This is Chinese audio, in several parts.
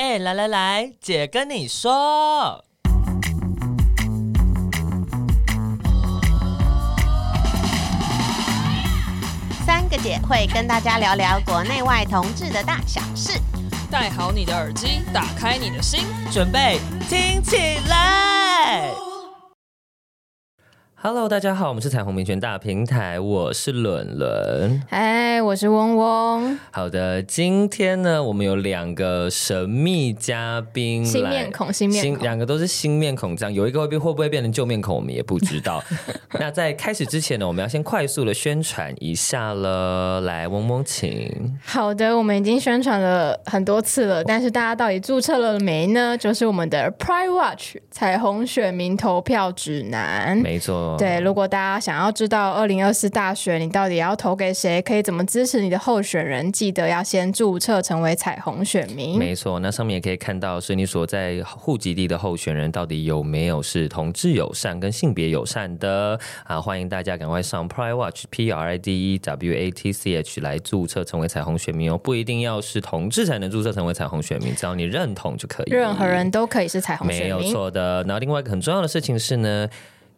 哎，来来来，姐跟你说，三个姐会跟大家聊聊国内外同志的大小事。戴好你的耳机，打开你的心，准备听起来。Hello，大家好，我们是彩虹民权大平台，我是伦伦，嗨，我是嗡嗡。好的，今天呢，我们有两个神秘嘉宾，新面孔，新面孔，两个都是新面孔，这样有一个会变会不会变成旧面孔，我们也不知道。那在开始之前呢，我们要先快速的宣传一下了，来，嗡嗡，请。好的，我们已经宣传了很多次了，但是大家到底注册了没呢？就是我们的 Pride Watch 彩虹选民投票指南，没错。对，如果大家想要知道二零二四大选你到底要投给谁，可以怎么支持你的候选人，记得要先注册成为彩虹选民。没错，那上面也可以看到是你所在户籍地的候选人到底有没有是同志友善跟性别友善的啊？欢迎大家赶快上 Pride Watch P R I D E W A T C H 来注册成为彩虹选民哦，不一定要是同志才能注册成为彩虹选民，只要你认同就可以，任何人都可以是彩虹选民，没有错的。然后另外一个很重要的事情是呢。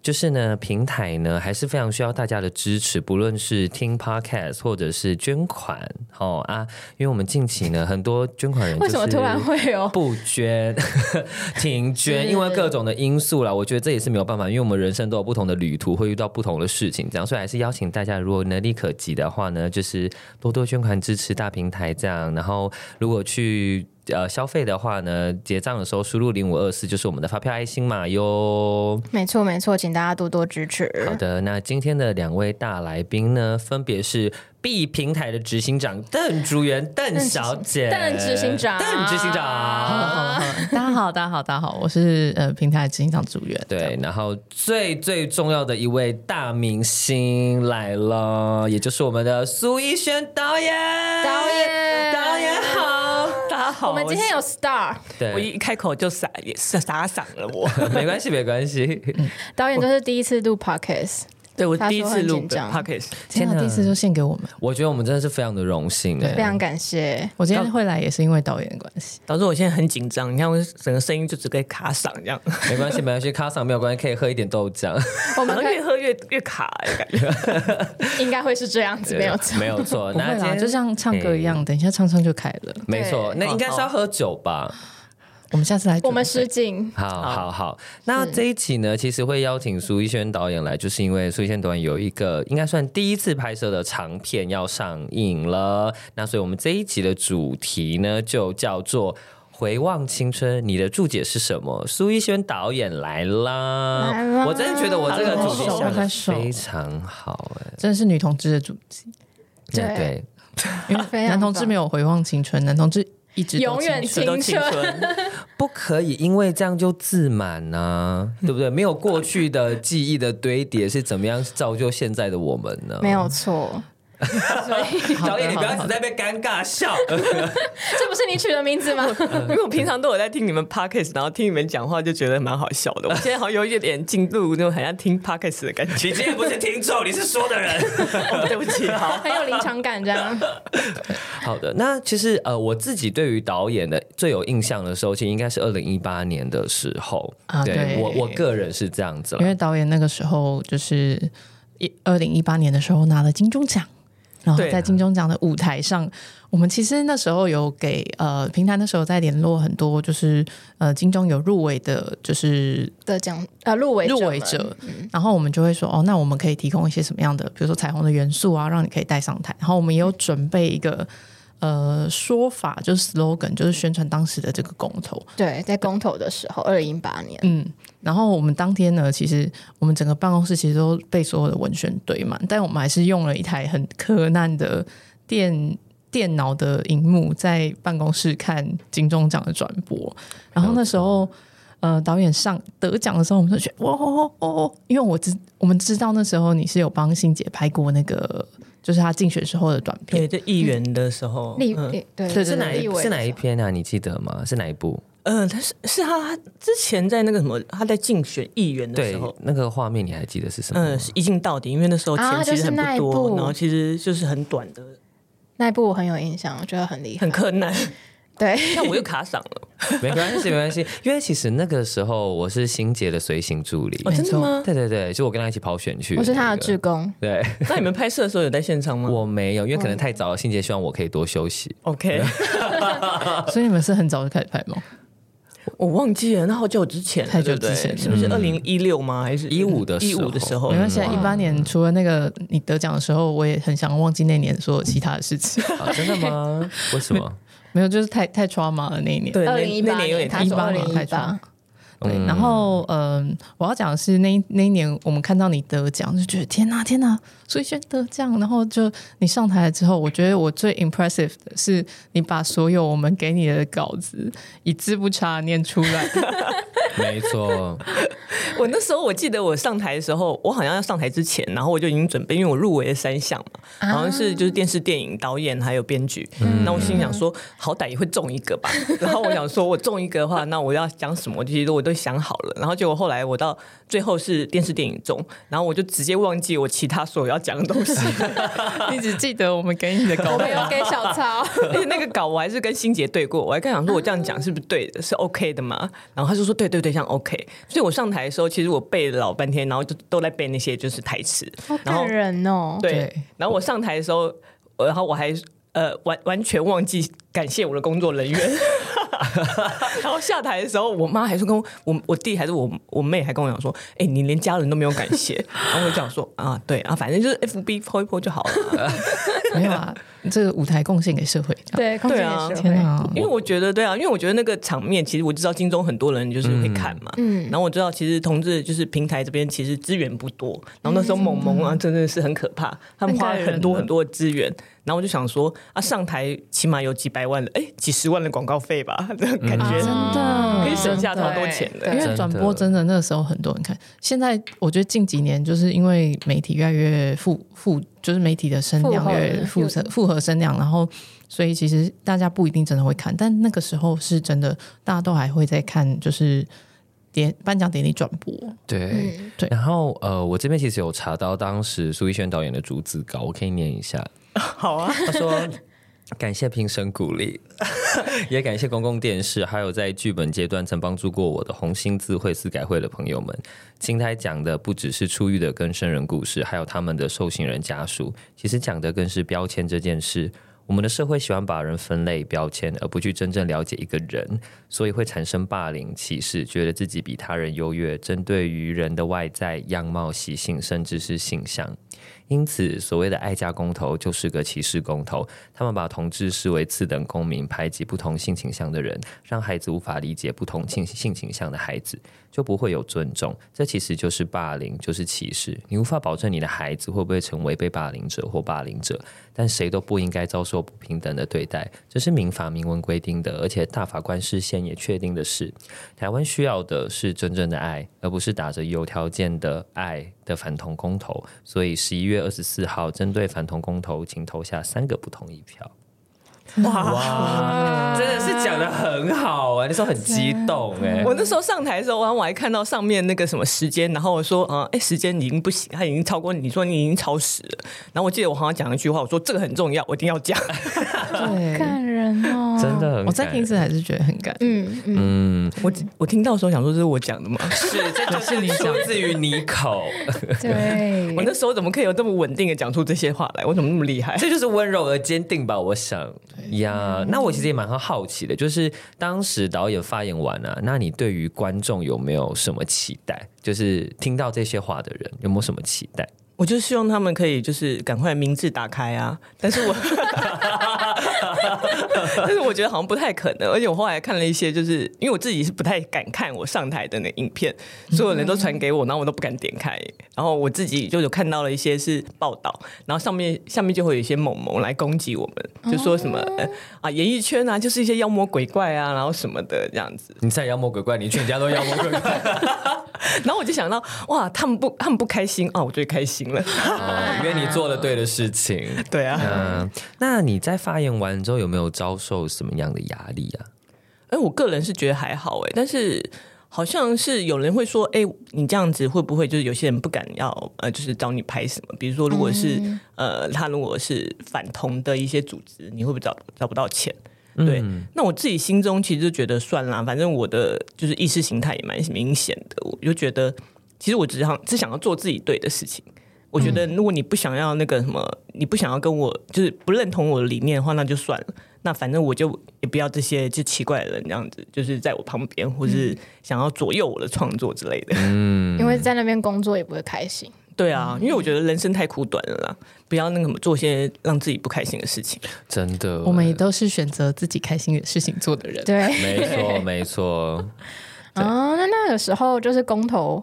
就是呢，平台呢还是非常需要大家的支持，不论是听 podcast 或者是捐款，哦啊，因为我们近期呢很多捐款人为什么突然会有不捐、停捐，因为各种的因素啦，我觉得这也是没有办法，因为我们人生都有不同的旅途，会遇到不同的事情，这样，所以还是邀请大家，如果能力可及的话呢，就是多多捐款支持大平台这样，然后如果去。呃，消费的话呢，结账的时候输入零五二四就是我们的发票爱心码哟。没错没错，请大家多多支持。好的，那今天的两位大来宾呢，分别是 B 平台的执行长邓竹园邓小姐，邓执行长，邓执行长。大家好，大家好，大家好，我是呃平台执行长竹园。对，然后最最重要的一位大明星来了，也就是我们的苏一轩导演，导演。好，我们今天有 star，我一开口就傻，也是傻傻了我。没关系，没关系。导演都是第一次录 podcast，对我第一次录 podcast，天哪，第一次就献给我们。我觉得我们真的是非常的荣幸，哎，非常感谢。我今天会来也是因为导演的关系，导致我现在很紧张。你看我整个声音就只可以卡嗓这样。没关系，没关系，卡嗓没有关系，可以喝一点豆浆。我们越喝越越卡，感觉 应该会是这样子，没有错，没有错。那就像唱歌一样，等一下唱唱就开了。没错，那应该是要喝酒吧。我们下次来，我们实景。好好好，那这一期呢，其实会邀请苏一轩导演来，就是因为苏一轩导演有一个应该算第一次拍摄的长片要上映了。那所以我们这一集的主题呢，就叫做《回望青春》，你的注解是什么？苏一轩导演来啦！来啦，我真的觉得我这个主题想的非常好，哎，真的是女同志的主题。对对，因为男同志没有回望青春，男同志。一直永远青春，不可以因为这样就自满呢、啊，对不对？没有过去的记忆的堆叠，是怎么样造就现在的我们呢？没有错。导演，你不要一直在那边尴尬笑。这不是你取的名字吗？因为我平常都有在听你们 podcast，然后听你们讲话，就觉得蛮好笑的。我现在好像有一点进入那种很像听 podcast 的感觉。你今天不是听众，你是说的人。对不起，好，很有临场感这样。好的，那其实呃，我自己对于导演的最有印象的时候，其实应该是二零一八年的时候。啊、对，对我我个人是这样子，因为导演那个时候就是一二零一八年的时候拿了金钟奖。然后在金钟奖的舞台上，我们其实那时候有给呃平台，那时候在联络很多，就是呃金钟有入围的，就是的奖呃入围入围者，然后我们就会说哦，那我们可以提供一些什么样的，比如说彩虹的元素啊，让你可以带上台。然后我们也有准备一个。呃，说法就是 slogan，就是宣传当时的这个公投。对，在公投的时候，二零一八年。嗯，然后我们当天呢，其实我们整个办公室其实都被所有的文宣堆满，但我们还是用了一台很柯难的电电脑的荧幕在办公室看金钟奖的转播。然后那时候，呃，导演上得奖的时候，我们就觉得哇哦哦，因为我知我们知道那时候你是有帮欣姐拍过那个。就是他竞选时候的短片，对，在议员的时候，立、嗯、对，对是哪一是哪一篇啊？你记得吗？是哪一部？嗯、呃，他是是他之前在那个什么，他在竞选议员的时候，那个画面你还记得是什么？嗯，是一镜到底，因为那时候钱其实很不多，啊、然后其实就是很短的那一部，我很有印象，我觉得很厉害，很困难。对，那我又卡嗓了。没关系，没关系，因为其实那个时候我是欣洁的随行助理。哦，真的吗？对对对，就我跟他一起跑选区，我是他的志工。对，那你们拍摄的时候有在现场吗？我没有，因为可能太早了，欣洁希望我可以多休息。OK，所以你们是很早就开始拍吗？我忘记了，那好久之前，太久之前，是不是二零一六吗？还是一五的一五的时候？没关系，一八年除了那个你得奖的时候，我也很想忘记那年所有其他的事情。真的吗？为什么？没有，就是太太 trauma 了那一年。对，二零一八年有点太 trauma，太对，然后嗯，我要讲的是那那一年我们看到你得奖，就觉得天哪天哪，所以轩得奖。然后就你上台了之后，我觉得我最 impressive 的是你把所有我们给你的稿子一字不差念出来。没错，我那时候我记得我上台的时候，我好像要上台之前，然后我就已经准备，因为我入围了三项嘛，好像是就是电视电影导演还有编剧。那、嗯、我心想说，好歹也会中一个吧。然后我想说，我中一个的话，那我要讲什么？其实我都想好了。然后结果后来我到最后是电视电影中，然后我就直接忘记我其他所有要讲的东西，你只记得我们给你的稿，我没有给小曹。而且那个稿我还是跟欣杰对过，我还跟他讲说，我这样讲是不是对的，是 OK 的嘛？然后他就说，对对。对像 OK，所以我上台的时候，其实我背了老半天，然后就都在背那些就是台词。好感人哦！对，然后我上台的时候，然后我还呃完完全忘记感谢我的工作人员。然后下台的时候，我妈还是跟我我，我弟还是我我妹还跟我讲说：“哎、欸，你连家人都没有感谢。”然后我就讲说：“啊，对啊，反正就是 FB 泼一泼就好了。”没有啊，这个舞台贡献给社会，对，贡献给社会。天啊，因为我觉得对啊，因为我觉得那个场面，其实我知道金钟很多人就是会看嘛，嗯，然后我知道其实同志就是平台这边其实资源不多，然后那时候萌萌啊真的是很可怕，他们花了很多很多的资源。然后我就想说啊，上台起码有几百万的，哎，几十万的广告费吧，这个感觉、嗯、真的可以省下超多钱的。因为转播真的那个时候很多人看。现在我觉得近几年就是因为媒体越来越复复，就是媒体的声量越复合复合声量，然后所以其实大家不一定真的会看，但那个时候是真的，大家都还会在看，就是典颁奖典礼转播。对、嗯、对。然后呃，我这边其实有查到当时苏一轩导演的逐字稿，我可以念一下。好啊，他说感谢评审鼓励，也感谢公共电视，还有在剧本阶段曾帮助过我的红星字会司改会的朋友们。青台讲的不只是出狱的跟生人故事，还有他们的受刑人家属，其实讲的更是标签这件事。我们的社会喜欢把人分类标签，而不去真正了解一个人，所以会产生霸凌、歧视，觉得自己比他人优越，针对于人的外在样貌、习性，甚至是性向。因此，所谓的爱家公投就是个歧视公投。他们把同志视为次等公民，排挤不同性倾向的人，让孩子无法理解不同性性倾向的孩子，就不会有尊重。这其实就是霸凌，就是歧视。你无法保证你的孩子会不会成为被霸凌者或霸凌者，但谁都不应该遭受不平等的对待。这是民法明文规定的，而且大法官事先也确定的是，台湾需要的是真正的爱，而不是打着有条件的爱的反同公投。所以十一月二十四号，针对反同公投，请投下三个不同意票。哇，哇真的是讲的很好啊！那时候很激动哎、欸，我那时候上台的时候，我还看到上面那个什么时间，然后我说啊，哎、欸，时间已经不行，他已经超过你说你已经超时了。然后我记得我好像讲一句话，我说这个很重要，我一定要讲。对，感人哦，真的很。我在听时还是觉得很感人。嗯嗯，我我听到的时候想说这是我讲的吗？是，这就是你讲自于你口。对，我那时候怎么可以有这么稳定的讲出这些话来？我怎么那么厉害？这就是温柔而坚定吧？我想。呀，yeah, 那我其实也蛮好奇的，就是当时导演发言完啊，那你对于观众有没有什么期待？就是听到这些话的人有没有什么期待？我就希望他们可以就是赶快名字打开啊！但是我，但是我觉得好像不太可能。而且我后来看了一些，就是因为我自己是不太敢看我上台的那影片，所有人都传给我，然后我都不敢点开。然后我自己就有看到了一些是报道，然后上面下面就会有一些萌萌来攻击我们，就说什么、呃、啊演艺圈啊就是一些妖魔鬼怪啊，然后什么的这样子。你在妖魔鬼怪，你全家都妖魔鬼怪。然后我就想到哇，他们不他们不开心啊，我最开心。哦，因为你做了对的事情。对啊，嗯，那你在发言完之后有没有遭受什么样的压力啊？哎，我个人是觉得还好哎，但是好像是有人会说，哎，你这样子会不会就是有些人不敢要呃，就是找你拍什么？比如说，如果是、嗯、呃，他如果是反同的一些组织，你会不会找找不到钱？对，嗯那我自己心中其实就觉得算了，反正我的就是意识形态也蛮明显的，我就觉得其实我只想只想要做自己对的事情。我觉得如果你不想要那个什么，你不想要跟我就是不认同我的理念的话，那就算了。那反正我就也不要这些就奇怪的人这样子，就是在我旁边，或是想要左右我的创作之类的。嗯，因为在那边工作也不会开心。对啊，因为我觉得人生太苦短了啦，不要那个什么做些让自己不开心的事情。真的，我们也都是选择自己开心的事情做的人。对，没错没错。哦，那那个时候就是公投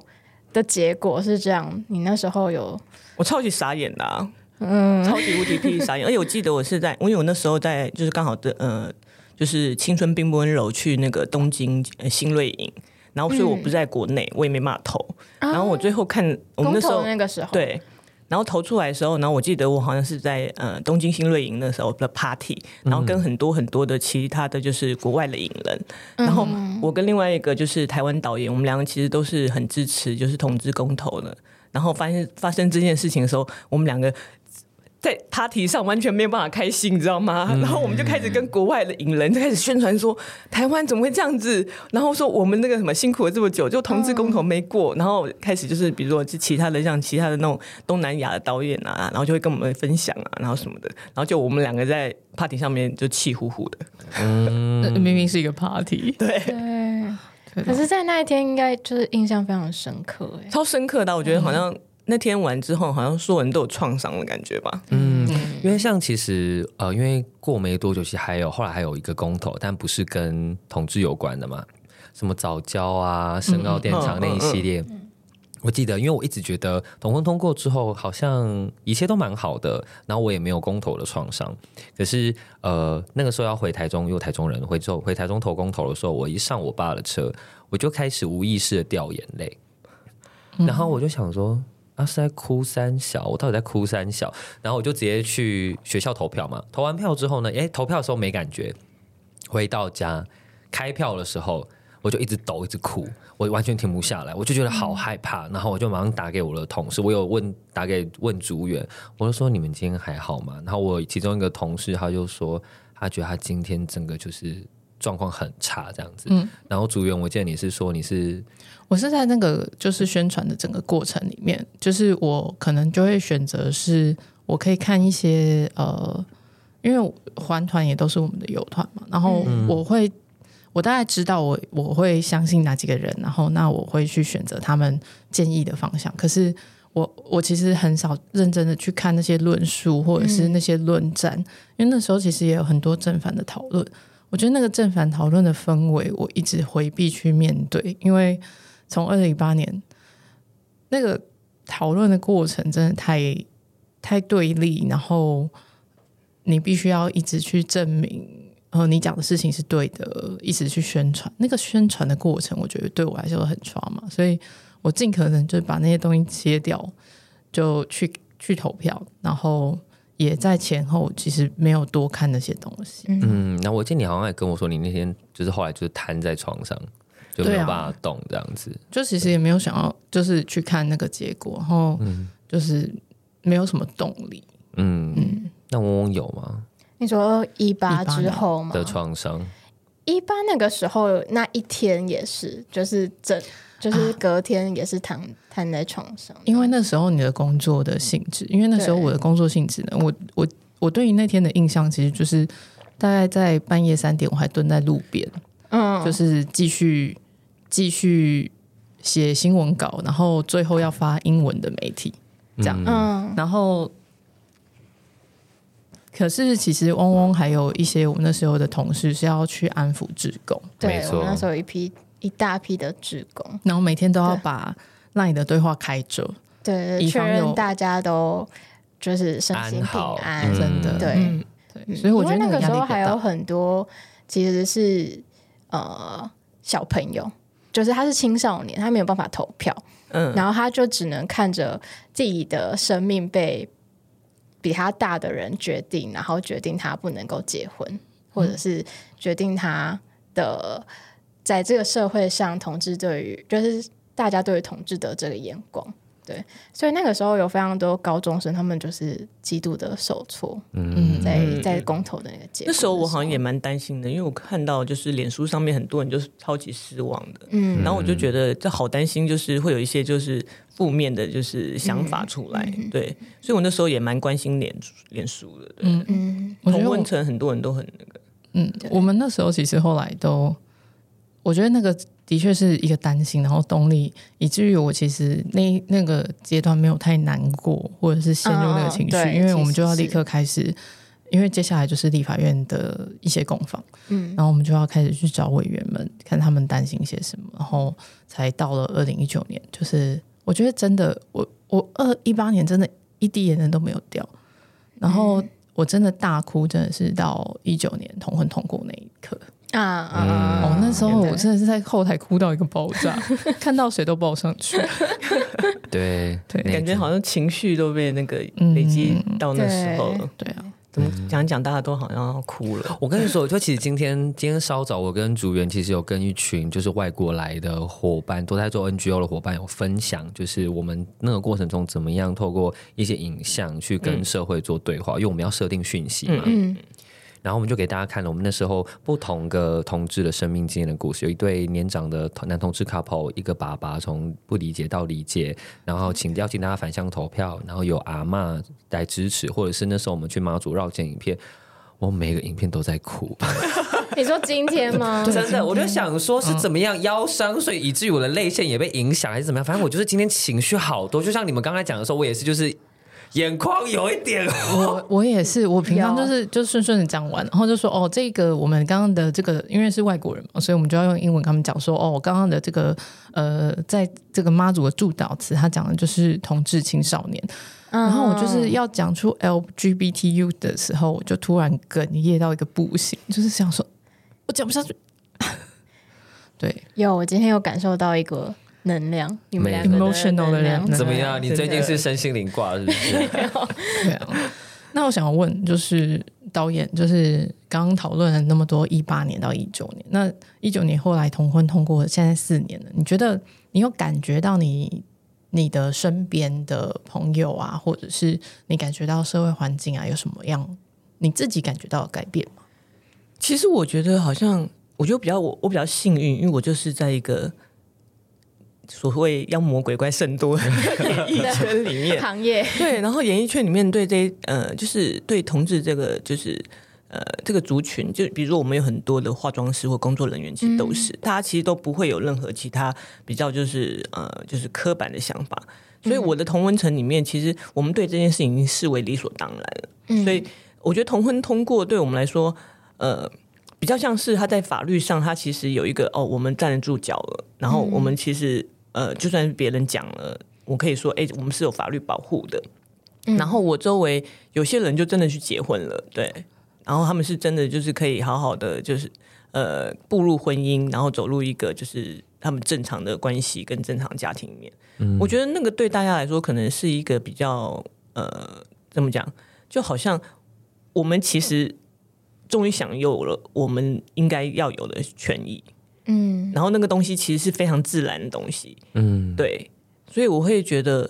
的结果是这样，你那时候有我超级傻眼的、啊，嗯，超级无敌霹雳傻眼。而且我记得我是在，因为我那时候在，就是刚好的，呃，就是青春并不温柔去那个东京、呃、新锐营，然后所以我不在国内，我也没办法投。然后我最后看我们那时候那个时候，对，然后投出来的时候，然后我记得我好像是在呃东京新锐营的时候的 party，然后跟很多很多的其他的就是国外的影人，然后我跟另外一个就是台湾导演，我们两个其实都是很支持就是同志公投的。然后发现发生这件事情的时候，我们两个在 party 上完全没有办法开心，你知道吗？然后我们就开始跟国外的影人就开始宣传说，台湾怎么会这样子？然后说我们那个什么辛苦了这么久，就同志公投没过，然后开始就是比如说其他的像其他的那种东南亚的导演啊，然后就会跟我们分享啊，然后什么的，然后就我们两个在 party 上面就气呼呼的，嗯，明明是一个 party，对，对。可是，在那一天应该就是印象非常深刻，哎，超深刻的。我觉得好像那天完之后，好像所有人都有创伤的感觉吧。嗯，因为像其实呃，因为过没多久，其实还有后来还有一个公投，但不是跟同志有关的嘛，什么早教啊、深澳电厂那一系列。我记得，因为我一直觉得同婚通过之后，好像一切都蛮好的，然后我也没有公投的创伤。可是呃，那个时候要回台中，因为台中人回之后回台中投公投的时候，我一上我爸的车，我就开始无意识的掉眼泪，然后我就想说。啊，是在哭三小，我到底在哭三小？然后我就直接去学校投票嘛。投完票之后呢，诶，投票的时候没感觉。回到家开票的时候，我就一直抖，一直哭，我完全停不下来，我就觉得好害怕。然后我就马上打给我的同事，我有问打给问组员，我就说你们今天还好吗？然后我其中一个同事他就说，他觉得他今天整个就是状况很差这样子。嗯，然后组员，我记得你是说你是。我是在那个就是宣传的整个过程里面，就是我可能就会选择是，我可以看一些呃，因为环团也都是我们的友团嘛，然后我会、嗯、我大概知道我我会相信哪几个人，然后那我会去选择他们建议的方向。可是我我其实很少认真的去看那些论述或者是那些论战，嗯、因为那时候其实也有很多正反的讨论。我觉得那个正反讨论的氛围，我一直回避去面对，因为。从二零一八年那个讨论的过程真的太太对立，然后你必须要一直去证明，呃，你讲的事情是对的，一直去宣传。那个宣传的过程，我觉得对我来说很 trauma，所以我尽可能就把那些东西切掉，就去去投票，然后也在前后其实没有多看那些东西。嗯，那我记得你好像也跟我说，你那天就是后来就是瘫在床上。就没有办法动这样子，啊，就其实也没有想要，就是去看那个结果，然后就是没有什么动力。嗯嗯，那嗡嗡有吗？你说一八之后吗？的创伤，一八那个时候那一天也是，就是整，就是隔天也是躺躺，啊、在床上。因为那时候你的工作的性质，因为那时候我的工作性质呢，我我我对于那天的印象，其实就是大概在半夜三点，我还蹲在路边，嗯，就是继续。继续写新闻稿，然后最后要发英文的媒体，这样。嗯，然后可是其实嗡嗡还有一些我们那时候的同事是要去安抚职工，对，我那时候有一批一大批的职工，然后每天都要把那里的对话开着，对，确认大家都就是身心平安，安真的，对、嗯、对。所以我觉得那个时候还有很多其实是呃小朋友。就是他是青少年，他没有办法投票，嗯，然后他就只能看着自己的生命被比他大的人决定，然后决定他不能够结婚，或者是决定他的在这个社会上同志对于就是大家对于同志的这个眼光，对，所以那个时候有非常多高中生，他们就是极度的受挫。嗯，在在公投的那个阶段，那时候我好像也蛮担心的，因为我看到就是脸书上面很多人就是超级失望的。嗯，然后我就觉得这好担心，就是会有一些就是负面的，就是想法出来。嗯、对，所以我那时候也蛮关心脸脸书的。对嗯嗯，同温层很多人都很那个。嗯，我们那时候其实后来都，我觉得那个的确是一个担心，然后动力，以至于我其实那那个阶段没有太难过，或者是陷入那个情绪，因为我们就要立刻开始，因为接下来就是立法院的一些攻防，嗯，然后我们就要开始去找委员们，看他们担心些什么，然后才到了二零一九年，就是我觉得真的，我我二一八年真的一滴眼泪都没有掉，然后。我真的大哭，真的是到一九年同婚通过那一刻啊啊！哦，那时候我真的是在后台哭到一个爆炸，看到谁都抱上去。对对，感觉好像情绪都被那个累积到那时候了。对啊。怎么讲讲，大家都好像要哭了。我跟你说，就其实今天今天稍早，我跟组员其实有跟一群就是外国来的伙伴，都在做 NGO 的伙伴有分享，就是我们那个过程中怎么样透过一些影像去跟社会做对话，嗯、因为我们要设定讯息嘛。嗯。然后我们就给大家看了我们那时候不同个同志的生命经验的故事，有一对年长的男同志 couple，一个爸爸从不理解到理解，然后请邀请大家反向投票，然后有阿嬷来支持，或者是那时候我们去马祖绕境影片，我每个影片都在哭。你说今天吗？真的，我就想说是怎么样腰伤，所以以至于我的泪腺也被影响，还是怎么样？反正我就是今天情绪好多，就像你们刚才讲的时候，我也是就是。眼眶有一点，我我也是，我平常就是就顺顺的讲完，然后就说哦，这个我们刚刚的这个，因为是外国人嘛，所以我们就要用英文跟他们讲说哦，我刚刚的这个呃，在这个妈祖的祝祷词，他讲的就是同志青少年，然后我就是要讲出 LGBTU 的时候，我就突然哽咽到一个不行，就是想说我讲不下去。对，有，我今天有感受到一个。能量，你们两个 emotional 的量怎么样？你最近是身心灵挂是不是？对啊。那我想要问，就是导演，就是刚刚讨论了那么多，一八年到一九年，那一九年后来同婚通过，现在四年了，你觉得你有感觉到你你的身边的朋友啊，或者是你感觉到社会环境啊，有什么样你自己感觉到的改变吗？其实我觉得好像，我觉得比较我我比较幸运，因为我就是在一个。所谓妖魔鬼怪甚多 的演艺圈里面，行业。对，然后演艺圈里面对这呃，就是对同志这个就是呃这个族群，就比如说我们有很多的化妆师或工作人员，其实都是、嗯、大家其实都不会有任何其他比较就是呃就是刻板的想法，所以我的同温层里面，其实我们对这件事情已经视为理所当然了。嗯、所以我觉得同婚通过对我们来说，呃，比较像是他在法律上，他其实有一个哦，我们站得住脚了，然后我们其实。呃，就算是别人讲了，我可以说，哎，我们是有法律保护的。嗯、然后我周围有些人就真的去结婚了，对。然后他们是真的就是可以好好的，就是呃步入婚姻，然后走入一个就是他们正常的关系跟正常家庭里面。嗯、我觉得那个对大家来说，可能是一个比较呃怎么讲，就好像我们其实终于享有了我们应该要有的权益。嗯，然后那个东西其实是非常自然的东西，嗯，对，所以我会觉得，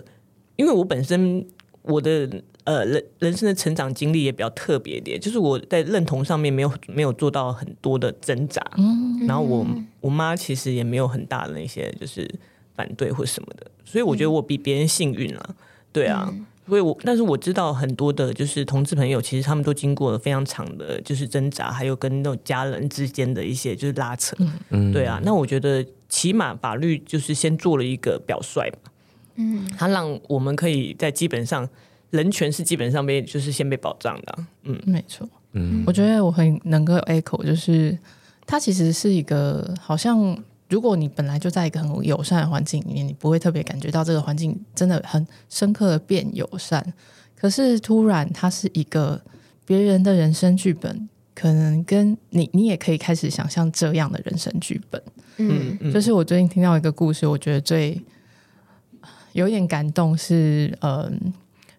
因为我本身我的呃人人生的成长经历也比较特别一点，就是我在认同上面没有没有做到很多的挣扎，嗯，然后我我妈其实也没有很大的那些就是反对或什么的，所以我觉得我比别人幸运了，对啊。嗯所以我，但是我知道很多的，就是同志朋友，其实他们都经过了非常长的，就是挣扎，还有跟那种家人之间的一些就是拉扯。嗯，对啊。那我觉得，起码法律就是先做了一个表率吧。嗯，它让我们可以在基本上人权是基本上被就是先被保障的。嗯，没错。嗯，我觉得我很能够 echo，就是它其实是一个好像。如果你本来就在一个很友善的环境里面，你不会特别感觉到这个环境真的很深刻的变友善。可是突然，它是一个别人的人生剧本，可能跟你，你也可以开始想象这样的人生剧本。嗯，嗯，就是我最近听到一个故事，我觉得最有点感动是，嗯，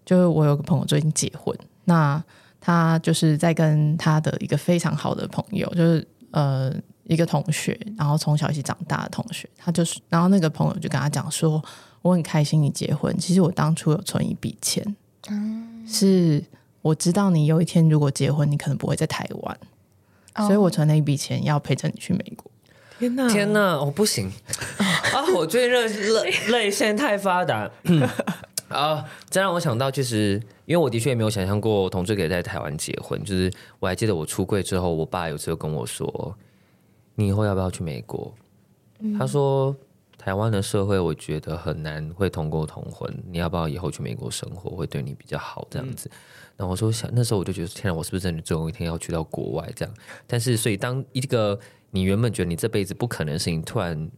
就是我有个朋友最近结婚，那他就是在跟他的一个非常好的朋友，就是呃。一个同学，然后从小一起长大的同学，他就是，然后那个朋友就跟他讲说，我很开心你结婚，其实我当初有存一笔钱，嗯，是我知道你有一天如果结婚，你可能不会在台湾，哦、所以我存了一笔钱要陪着你去美国。天哪，天哪，我、哦、不行 啊！我最近热泪泪腺太发达 啊！这让我想到，就是因为我的确也没有想象过同志可以在台湾结婚，就是我还记得我出柜之后，我爸有时候跟我说。你以后要不要去美国？嗯、他说台湾的社会，我觉得很难会同过同婚。你要不要以后去美国生活，会对你比较好？这样子。然后我说想，那时候我就觉得，天哪，我是不是真的总有一天要去到国外？这样。但是，所以当一个你原本觉得你这辈子不可能的事情，突然。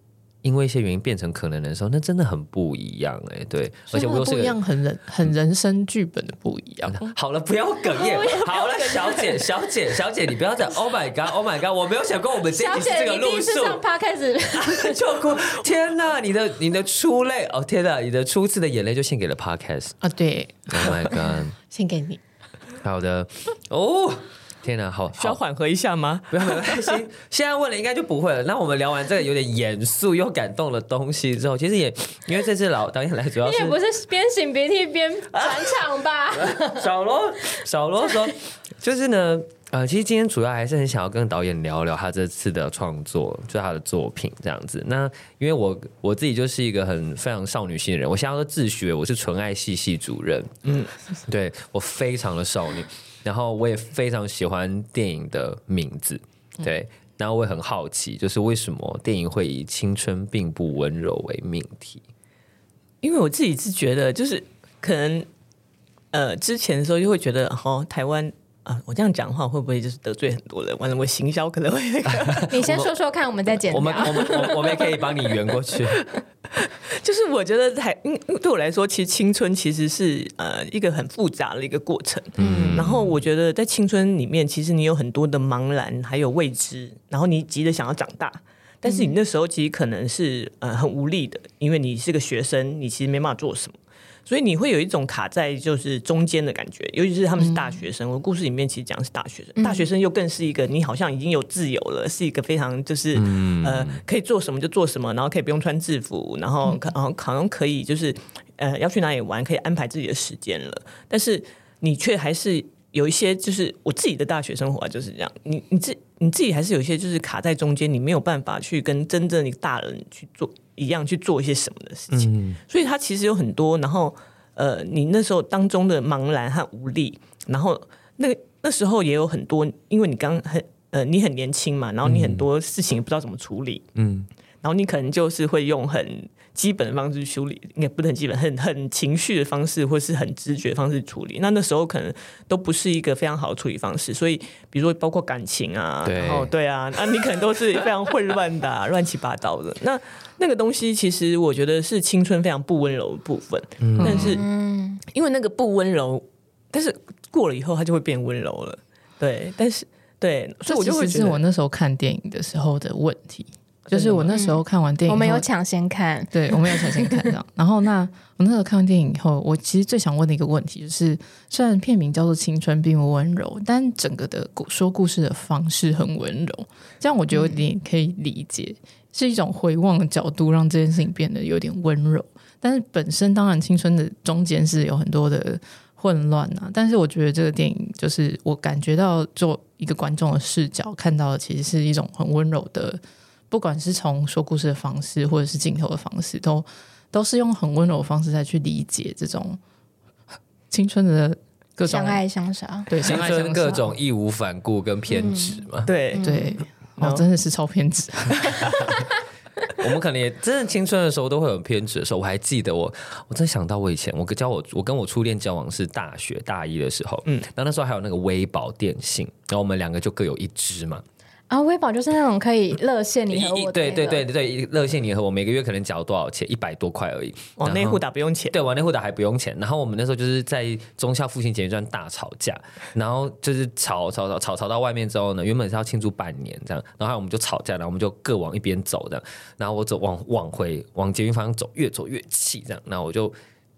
因为一些原因变成可能的时候，那真的很不一样哎、欸，对，而且我又是个不一样，很人很人生剧本的不一样。好了，不要哽咽。好了，小姐，小姐，小姐，你不要再 Oh my God，Oh my God，我没有想过我们这一集是这个路数。上趴开始就哭，天哪！你的你的初泪哦，天哪！你的初次的眼泪就献给了 Podcast 啊，对，Oh my God，献给你。好的，哦。天哪，好，需要缓和一下吗？不要，没关系。现在问了，应该就不会了。那我们聊完这个有点严肃又感动的东西之后，其实也因为这次老导演来，主要是你也不是边擤鼻涕边转场吧？小罗，小罗说，就是呢，呃，其实今天主要还是很想要跟导演聊聊他这次的创作，就是他的作品这样子。那因为我我自己就是一个很非常少女心的人，我现在都自学我是纯爱系系主任，嗯，对我非常的少女。然后我也非常喜欢电影的名字，对。然后我也很好奇，就是为什么电影会以“青春并不温柔”为命题？因为我自己是觉得，就是可能呃，之前的时候就会觉得，哦，台湾。啊，我这样讲话会不会就是得罪很多人？完了，我行销可能会那个。你先说说看，我们再剪。我们我们我我们也可以帮你圆过去。就是我觉得还，嗯，对我来说，其实青春其实是呃一个很复杂的一个过程。嗯。然后我觉得在青春里面，其实你有很多的茫然，还有未知，然后你急着想要长大，但是你那时候其实可能是呃很无力的，因为你是个学生，你其实没办法做什么。所以你会有一种卡在就是中间的感觉，尤其是他们是大学生。我故事里面其实讲的是大学生，大学生又更是一个你好像已经有自由了，是一个非常就是呃可以做什么就做什么，然后可以不用穿制服，然后可好像可以就是呃要去哪里玩可以安排自己的时间了。但是你却还是有一些就是我自己的大学生活就是这样，你你自你自己还是有一些就是卡在中间，你没有办法去跟真正的大人去做。一样去做一些什么的事情，嗯、所以他其实有很多。然后，呃，你那时候当中的茫然和无力，然后那那时候也有很多，因为你刚很呃，你很年轻嘛，然后你很多事情也不知道怎么处理，嗯，然后你可能就是会用很。基本的方式去处理，应该不是很基本，很很情绪的方式，或是很直觉的方式处理。那那时候可能都不是一个非常好的处理方式。所以，比如说包括感情啊，对然后对啊，那你可能都是非常混乱的、啊、乱七八糟的。那那个东西，其实我觉得是青春非常不温柔的部分。嗯、但是，因为那个不温柔，但是过了以后，它就会变温柔了。对，但是对，所以我就会觉得，是我那时候看电影的时候的问题。就是我那时候看完电影，我们有抢先看，对，我们有抢先看到。然后那我那时候看完电影以后，我其实最想问的一个问题就是，虽然片名叫做《青春并不温柔》，但整个的说故事的方式很温柔，这样我觉得有点可以理解，是一种回望的角度，让这件事情变得有点温柔。但是本身当然青春的中间是有很多的混乱啊。但是我觉得这个电影就是我感觉到做一个观众的视角看到的，其实是一种很温柔的。不管是从说故事的方式，或者是镜头的方式，都都是用很温柔的方式在去理解这种青春的各种相爱相杀，对，青春各种义无反顾跟偏执嘛，嗯、对对，哦，真的是超偏执。我们可能也真的青春的时候都会有偏执的时候。我还记得我，我真想到我以前，我跟交我我跟我初恋交往是大学大一的时候，嗯，然后那时候还有那个微宝电信，然后我们两个就各有一支嘛。啊，微保就是那种可以热线你和我，对对对对，热线你和我每个月可能缴多少钱？一百多块而已。往内户打不用钱，对，往内户打还不用钱。然后我们那时候就是在中校复兴捷运站大吵架，然后就是吵吵吵吵吵到外面之后呢，原本是要庆祝半年这样，然后我们就吵架，然后我们就各往一边走这样。然后我走往往回往捷运方向走，越走越气这样。然后我就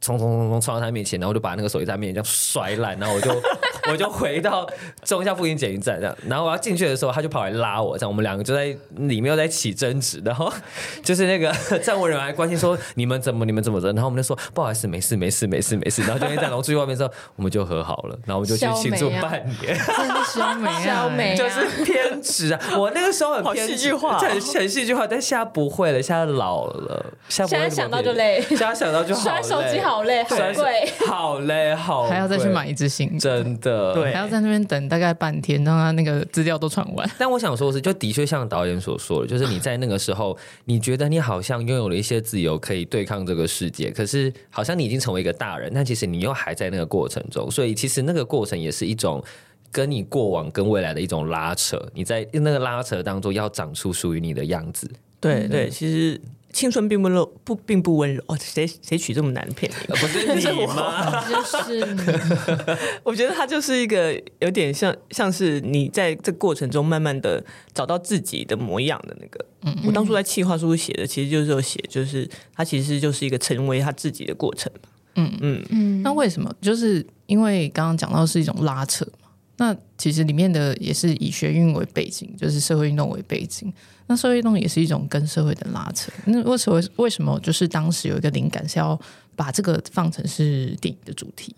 冲冲冲冲冲到他面前，然后我就把那个手机在面前这样摔烂，然后我就 我就回到中下复兴捷运站这样，然后我要进去的时候，他就跑来拉我，这样我们两个就在里面又在起争执，然后 就是那个站务人员还关心说你们怎么你们怎么着，然后我们就说不好意思，没事没事没事没事，然后就站，然后出去外面之后，我们就和好了，然后我们就去庆祝半年，真的是小美 就是偏执啊，我那个时候很偏戏剧化，很很戏剧化，但现在不会了，现在老了，现在想到就累，现在想到就好摔手机好累，好贵，好累，好还要再去买一支新，真的，对，还要在那边等大概半天，让他那个资料都传完。但我想说的是，就的确像导演所说的，就是你在那个时候，你觉得你好像拥有了一些自由，可以对抗这个世界，可是好像你已经成为一个大人，但其实你又还在那个过程中，所以其实那个过程也是一种跟你过往跟未来的一种拉扯，你在那个拉扯当中要长出属于你的样子。对对，其实。青春并不温柔，不并不温柔哦。谁谁取这么难的片名？不是你吗？就是你。我觉得他就是一个有点像，像是你在这过程中慢慢的找到自己的模样的那个。嗯，我当初在企划书写的，其实就是有写，就是他其实就是一个成为他自己的过程。嗯嗯嗯。那为什么？就是因为刚刚讲到是一种拉扯嘛。那其实里面的也是以学运为背景，就是社会运动为背景。那社会运动也是一种跟社会的拉扯。那为什么为什么就是当时有一个灵感是要把这个放成是电影的主题？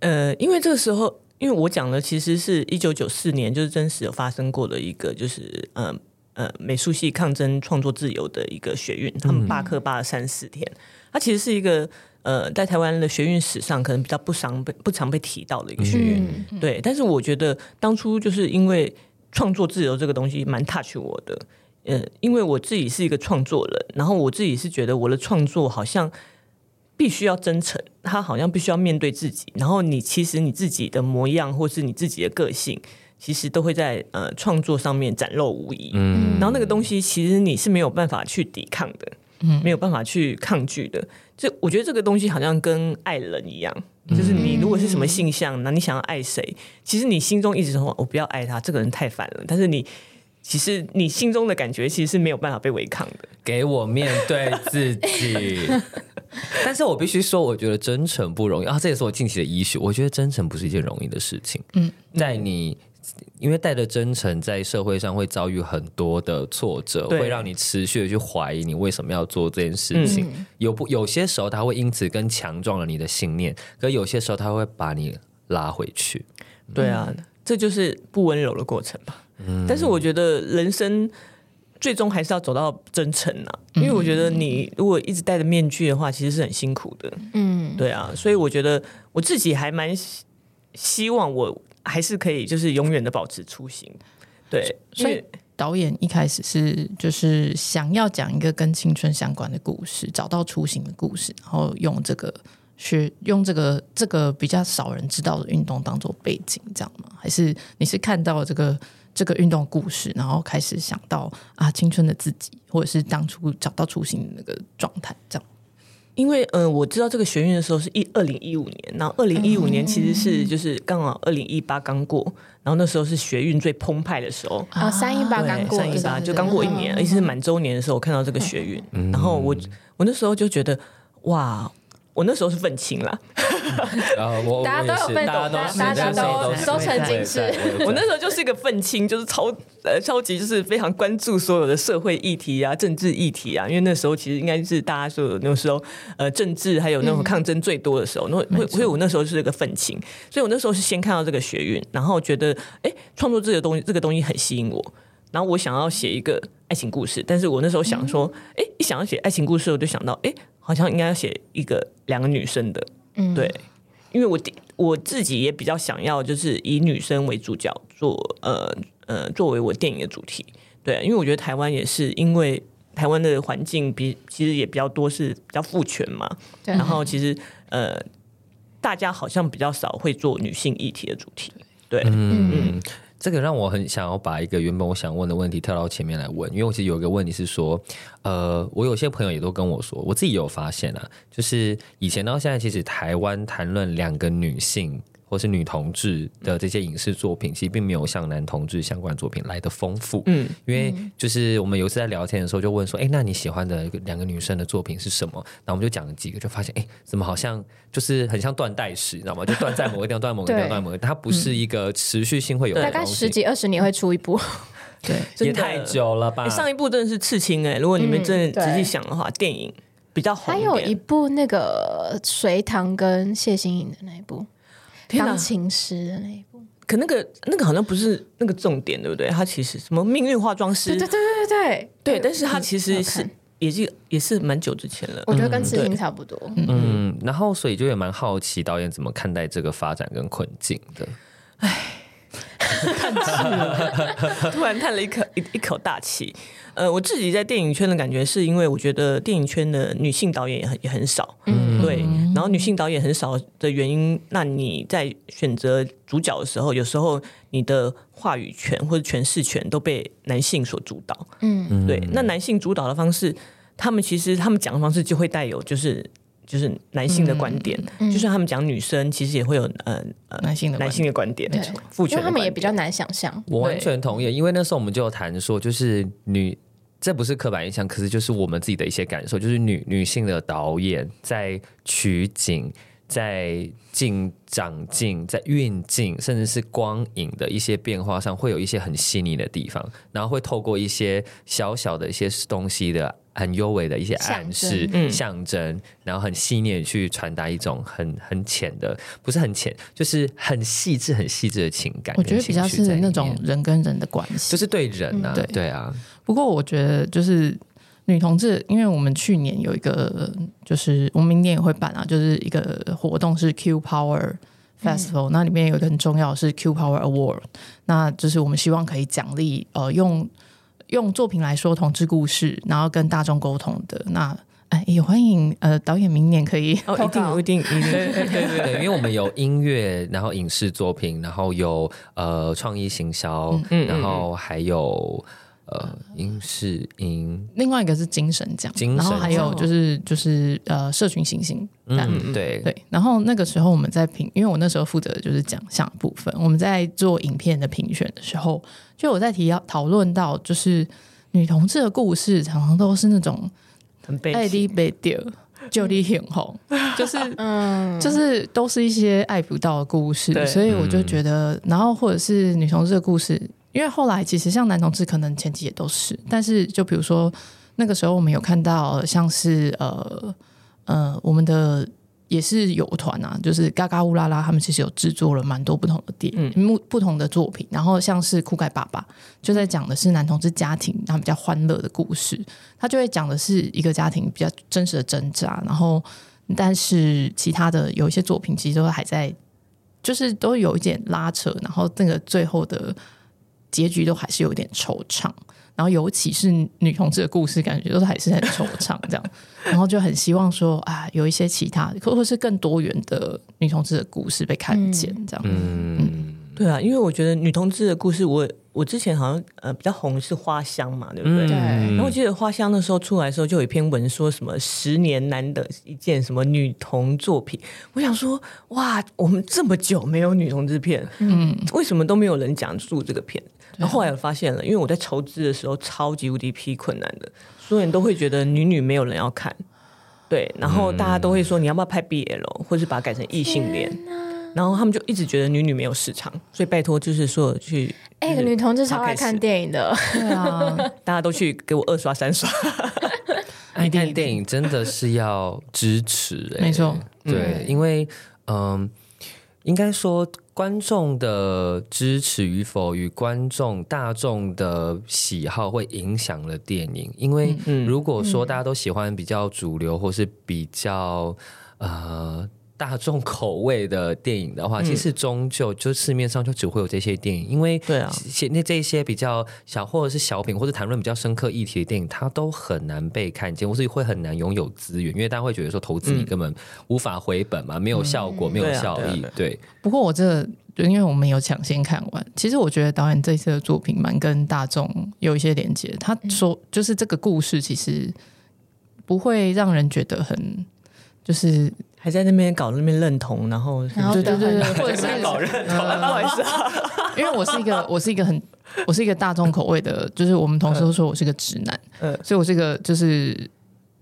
呃，因为这个时候，因为我讲的其实是一九九四年，就是真实有发生过的一个，就是呃呃美术系抗争创作自由的一个学运，他们罢课罢了三四天。它其实是一个呃在台湾的学运史上可能比较不常被不常被提到的一个学运。嗯、对，但是我觉得当初就是因为创作自由这个东西蛮 touch 我的。呃，因为我自己是一个创作人，然后我自己是觉得我的创作好像必须要真诚，他好像必须要面对自己，然后你其实你自己的模样或是你自己的个性，其实都会在呃创作上面展露无遗。嗯，然后那个东西其实你是没有办法去抵抗的，嗯，没有办法去抗拒的。就我觉得这个东西好像跟爱人一样，就是你如果是什么性向，那你想要爱谁，其实你心中一直说我不要爱他，这个人太烦了，但是你。其实你心中的感觉其实是没有办法被违抗的。给我面对自己，但是我必须说，我觉得真诚不容易啊。这也是我近期的医学。我觉得真诚不是一件容易的事情。嗯，在你因为带着真诚，在社会上会遭遇很多的挫折，会让你持续的去怀疑你为什么要做这件事情。嗯、有不有些时候，他会因此更强壮了你的信念，可有些时候，他会把你拉回去。对啊，嗯、这就是不温柔的过程吧。但是我觉得人生最终还是要走到真诚呐，因为我觉得你如果一直戴着面具的话，其实是很辛苦的。嗯，对啊，所以我觉得我自己还蛮希望我还是可以就是永远的保持初心。对，所以导演一开始是就是想要讲一个跟青春相关的故事，找到初心的故事，然后用这个学用这个这个比较少人知道的运动当做背景，这样吗？还是你是看到这个？这个运动故事，然后开始想到啊，青春的自己，或者是当初找到初心的那个状态，这样。因为呃，我知道这个学运的时候是一二零一五年，然后二零一五年其实是就是刚好二零一八刚过，然后那时候是学运最澎湃的时候啊，三一八刚过，三一八就刚过一年，而且是满周年的时候，我看到这个学运，然后我我那时候就觉得哇。我那时候是愤青啦，大家都有愤，大家都大家都都曾经是。我那时候就是一个愤青，就是超呃超级就是非常关注所有的社会议题啊、政治议题啊。因为那时候其实应该是大家所有那个时候呃政治还有那种抗争最多的时候，那所以我那时候就是一个愤青。所以我那时候是先看到这个学运，然后觉得哎，创作这个东西这个东西很吸引我，然后我想要写一个爱情故事。但是我那时候想说，哎，一想要写爱情故事，我就想到哎。好像应该要写一个两个女生的，嗯，对，因为我我自己也比较想要，就是以女生为主角做，呃呃，作为我电影的主题，对，因为我觉得台湾也是因为台湾的环境比其实也比较多是比较父权嘛，对。然后其实呃，大家好像比较少会做女性议题的主题，对，嗯。嗯这个让我很想要把一个原本我想问的问题跳到前面来问，因为我其实有一个问题是说，呃，我有些朋友也都跟我说，我自己有发现啊，就是以前到现在，其实台湾谈论两个女性或是女同志的这些影视作品，其实并没有像男同志相关作品来的丰富。嗯，因为就是我们有一次在聊天的时候，就问说：“哎，那你喜欢的两个女生的作品是什么？”然后我们就讲了几个，就发现哎，怎么好像就是很像断代史，你知道吗？就断在某个地方，断某个地方，断某个，它不是一个持续性会有的，大概十几二十年会出一部。对，也太久了吧？上一部真的是刺青哎！如果你们真的仔细想的话，电影比较红。还有一部那个隋唐跟谢欣颖的那一部。当情诗的那一部，可那个那个好像不是那个重点，对不对？他其实什么命运化妆师，对对对对对对，但是他其实是也是也是蛮久之前了。我觉得跟刺青差不多。嗯，然后所以就也蛮好奇导演怎么看待这个发展跟困境的。唉。突然叹了一口一一口大气。呃，我自己在电影圈的感觉，是因为我觉得电影圈的女性导演也很也很少，嗯，对。然后女性导演很少的原因，那你在选择主角的时候，有时候你的话语权或者诠释权都被男性所主导，嗯，对。那男性主导的方式，他们其实他们讲的方式就会带有就是。就是男性的观点，嗯嗯、就算他们讲女生，其实也会有呃呃男性的男性的观点，对，父权，因为他们也比较难想象。我完全同意，因为那时候我们就有谈说，就是女，这不是刻板印象，可是就是我们自己的一些感受，就是女女性的导演在取景、在进长进、在运镜，甚至是光影的一些变化上，会有一些很细腻的地方，然后会透过一些小小的一些东西的。很优美的一些暗示、象征，嗯、然后很细腻去传达一种很很浅的，不是很浅，就是很细致、很细致的情感。我觉得比较是那种人跟人的关系，就是对人啊，嗯、对对啊。不过我觉得就是女同志，因为我们去年有一个，就是我们明年也会办啊，就是一个活动是 Q Power Festival，、嗯、那里面有一个很重要的是 Q Power Award，那就是我们希望可以奖励呃用。用作品来说同志故事，然后跟大众沟通的那，哎，也欢迎呃导演明年可以哦，一定一定一定，对对对，因为我们有音乐，然后影视作品，然后有呃创意行销，嗯、然后还有呃影视音，另外一个是精神奖，精神然后还有就是就是呃社群行星。嗯，对对。然后那个时候我们在评，因为我那时候负责的就是奖项部分，我们在做影片的评选的时候。就我在提要讨论到，就是女同志的故事，常常都是那种爱你被丢，就你很红，就是 嗯，就是都是一些爱不到的故事，所以我就觉得，然后或者是女同志的故事，因为后来其实像男同志，可能前期也都是，但是就比如说那个时候，我们有看到像是呃呃我们的。也是有团啊，就是嘎嘎乌拉拉，他们其实有制作了蛮多不同的电影，嗯、不同的作品。然后像是酷盖爸爸，就在讲的是男同志家庭，他们比较欢乐的故事。他就会讲的是一个家庭比较真实的挣扎。然后，但是其他的有一些作品其实都还在，就是都有一点拉扯。然后那个最后的结局都还是有点惆怅。然后，尤其是女同志的故事，感觉都还是很惆怅这样。然后就很希望说啊，有一些其他或者是更多元的女同志的故事被看见这样。嗯，嗯对啊，因为我觉得女同志的故事我，我我之前好像呃比较红是花香嘛，对不对？对。然后我记得花香的时候出来的时候，就有一篇文说什么十年难得一见什么女童作品。我想说，哇，我们这么久没有女同志片，嗯，为什么都没有人讲述这个片？然后后来我发现了，因为我在筹资的时候超级无敌批困难的，所有人都会觉得女女没有人要看，对，然后大家都会说你要不要拍 BL，或是把它改成异性恋，然后他们就一直觉得女女没有市场，所以拜托就是说去，哎，女同志超爱看电影的，对啊，大家都去给我二刷三刷，爱看电影真的是要支持，没错，对，因为嗯，应该说。观众的支持与否与观众大众的喜好会影响了电影，因为如果说大家都喜欢比较主流或是比较呃。大众口味的电影的话，其实终究就市面上就只会有这些电影，因为对啊，那这些比较小或者是小品或者谈论比较深刻议题的电影，它都很难被看见，或是会很难拥有资源，因为大家会觉得说投资你根本无法回本嘛，没有效果，没有效益。对。不过我这就因为我们有抢先看完，其实我觉得导演这次的作品蛮跟大众有一些连接。他说，就是这个故事其实不会让人觉得很就是。还在那边搞那边认同，然后然后对对对或者是搞认同，不好意思。啊，因为我是一个我是一个很我是一个大众口味的，就是我们同事都说我是个直男，嗯所以我是一个就是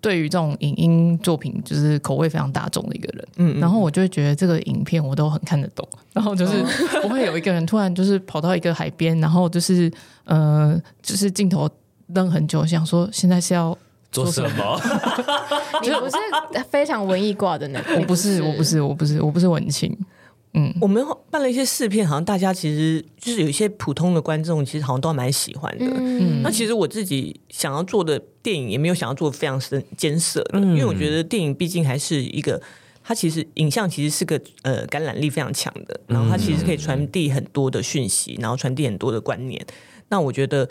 对于这种影音作品就是口味非常大众的一个人，嗯，然后我就会觉得这个影片我都很看得懂，然后就是不会有一个人突然就是跑到一个海边，然后就是呃就是镜头愣很久，想说现在是要。做什么？你不是非常文艺挂的那个？我不是，我不是，我不是，我不是文青。嗯，我们办了一些试片，好像大家其实就是有一些普通的观众，其实好像都蛮喜欢的。嗯，那其实我自己想要做的电影，也没有想要做非常深艰涩的，嗯因为我觉得电影毕竟还是一个，它其实影像其实是个呃感染力非常强的，然后它其实可以传递很多的讯息，然后传递很多的观念。那我觉得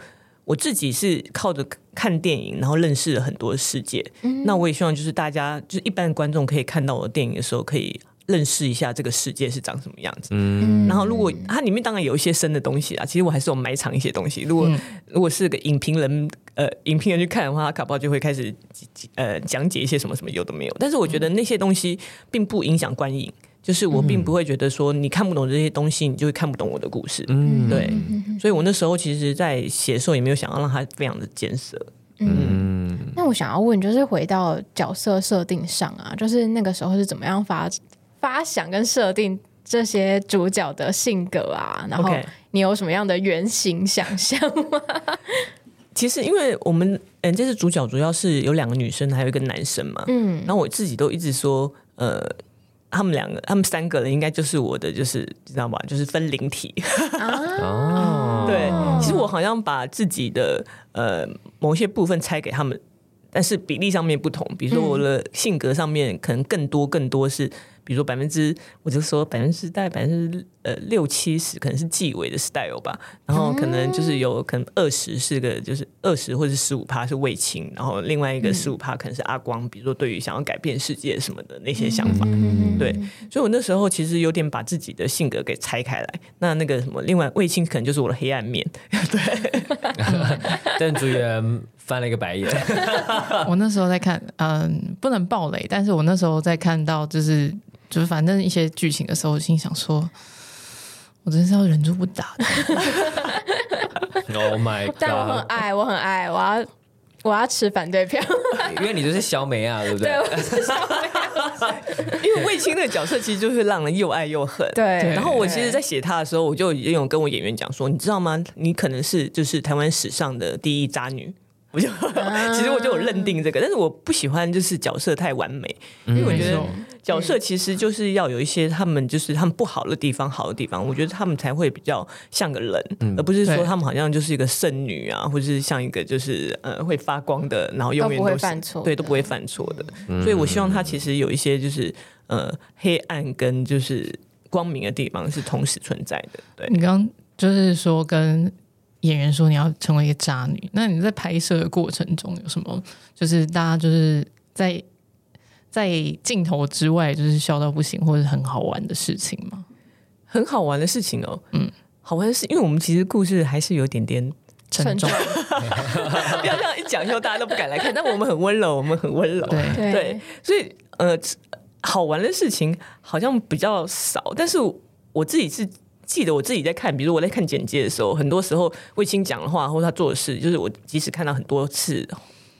我自己是靠着看电影，然后认识了很多世界。那我也希望就是大家，就是一般的观众可以看到我的电影的时候，可以认识一下这个世界是长什么样子。嗯，然后，如果它里面当然有一些深的东西啊，其实我还是有埋藏一些东西。如果、如果是个影评人，呃，影评人去看的话，他搞不好就会开始呃讲解一些什么什么有的没有。但是我觉得那些东西并不影响观影，就是我并不会觉得说你看不懂这些东西，你就会看不懂我的故事。嗯对，所以我那时候其实，在写的时候也没有想要让它非常的艰涩。嗯，那我想要问，就是回到角色设定上啊，就是那个时候是怎么样发发想跟设定这些主角的性格啊？然后你有什么样的原型想象吗？其实，因为我们嗯，这次主角主要是有两个女生，还有一个男生嘛。嗯，然后我自己都一直说，呃，他们两个，他们三个人应该就是我的，就是你知道吗？就是分灵体。哦，对，其实我好像把自己的呃某些部分拆给他们，但是比例上面不同。比如说我的性格上面，可能更多更多是。比如说百分之，我就说百分之大概百分之呃六七十可能是纪委的 style 吧，然后可能就是有可能二十是个就是二十或者十五趴是卫青，然后另外一个十五趴可能是阿光，比如说对于想要改变世界什么的那些想法，对，所以我那时候其实有点把自己的性格给拆开来，那那个什么，另外卫青可能就是我的黑暗面，对，但主演翻了一个白眼，我那时候在看，嗯，不能暴雷，但是我那时候在看到就是。就是反正一些剧情的时候，我心想说，我真是要忍住不打的。Oh my god！但我很爱，我很爱，我要我要持反对票，因为你就是小美啊，对不对？对，我是小美 因为卫青那个角色其实就是让人又爱又恨。对，然后我其实，在写他的时候，我就也有跟我演员讲说，你知道吗？你可能是就是台湾史上的第一渣女。我就 其实我就有认定这个，但是我不喜欢就是角色太完美，因为我觉得角色其实就是要有一些他们就是他们不好的地方，好的地方，我觉得他们才会比较像个人，而不是说他们好像就是一个圣女啊，或者是像一个就是呃会发光的，然后永远都不会犯错，对，都不会犯错的。所以我希望他其实有一些就是呃黑暗跟就是光明的地方是同时存在的。对，你刚刚就是说跟。演员说你要成为一个渣女，那你在拍摄的过程中有什么？就是大家就是在在镜头之外，就是笑到不行，或者是很好玩的事情吗？很好玩的事情哦，嗯，好玩的是，因为我们其实故事还是有点点沉重，不要这样一讲以后大家都不敢来看。但我们很温柔，我们很温柔，对对，所以呃，好玩的事情好像比较少，但是我自己是。记得我自己在看，比如我在看简介的时候，很多时候卫青讲的话或他做的事，就是我即使看到很多次，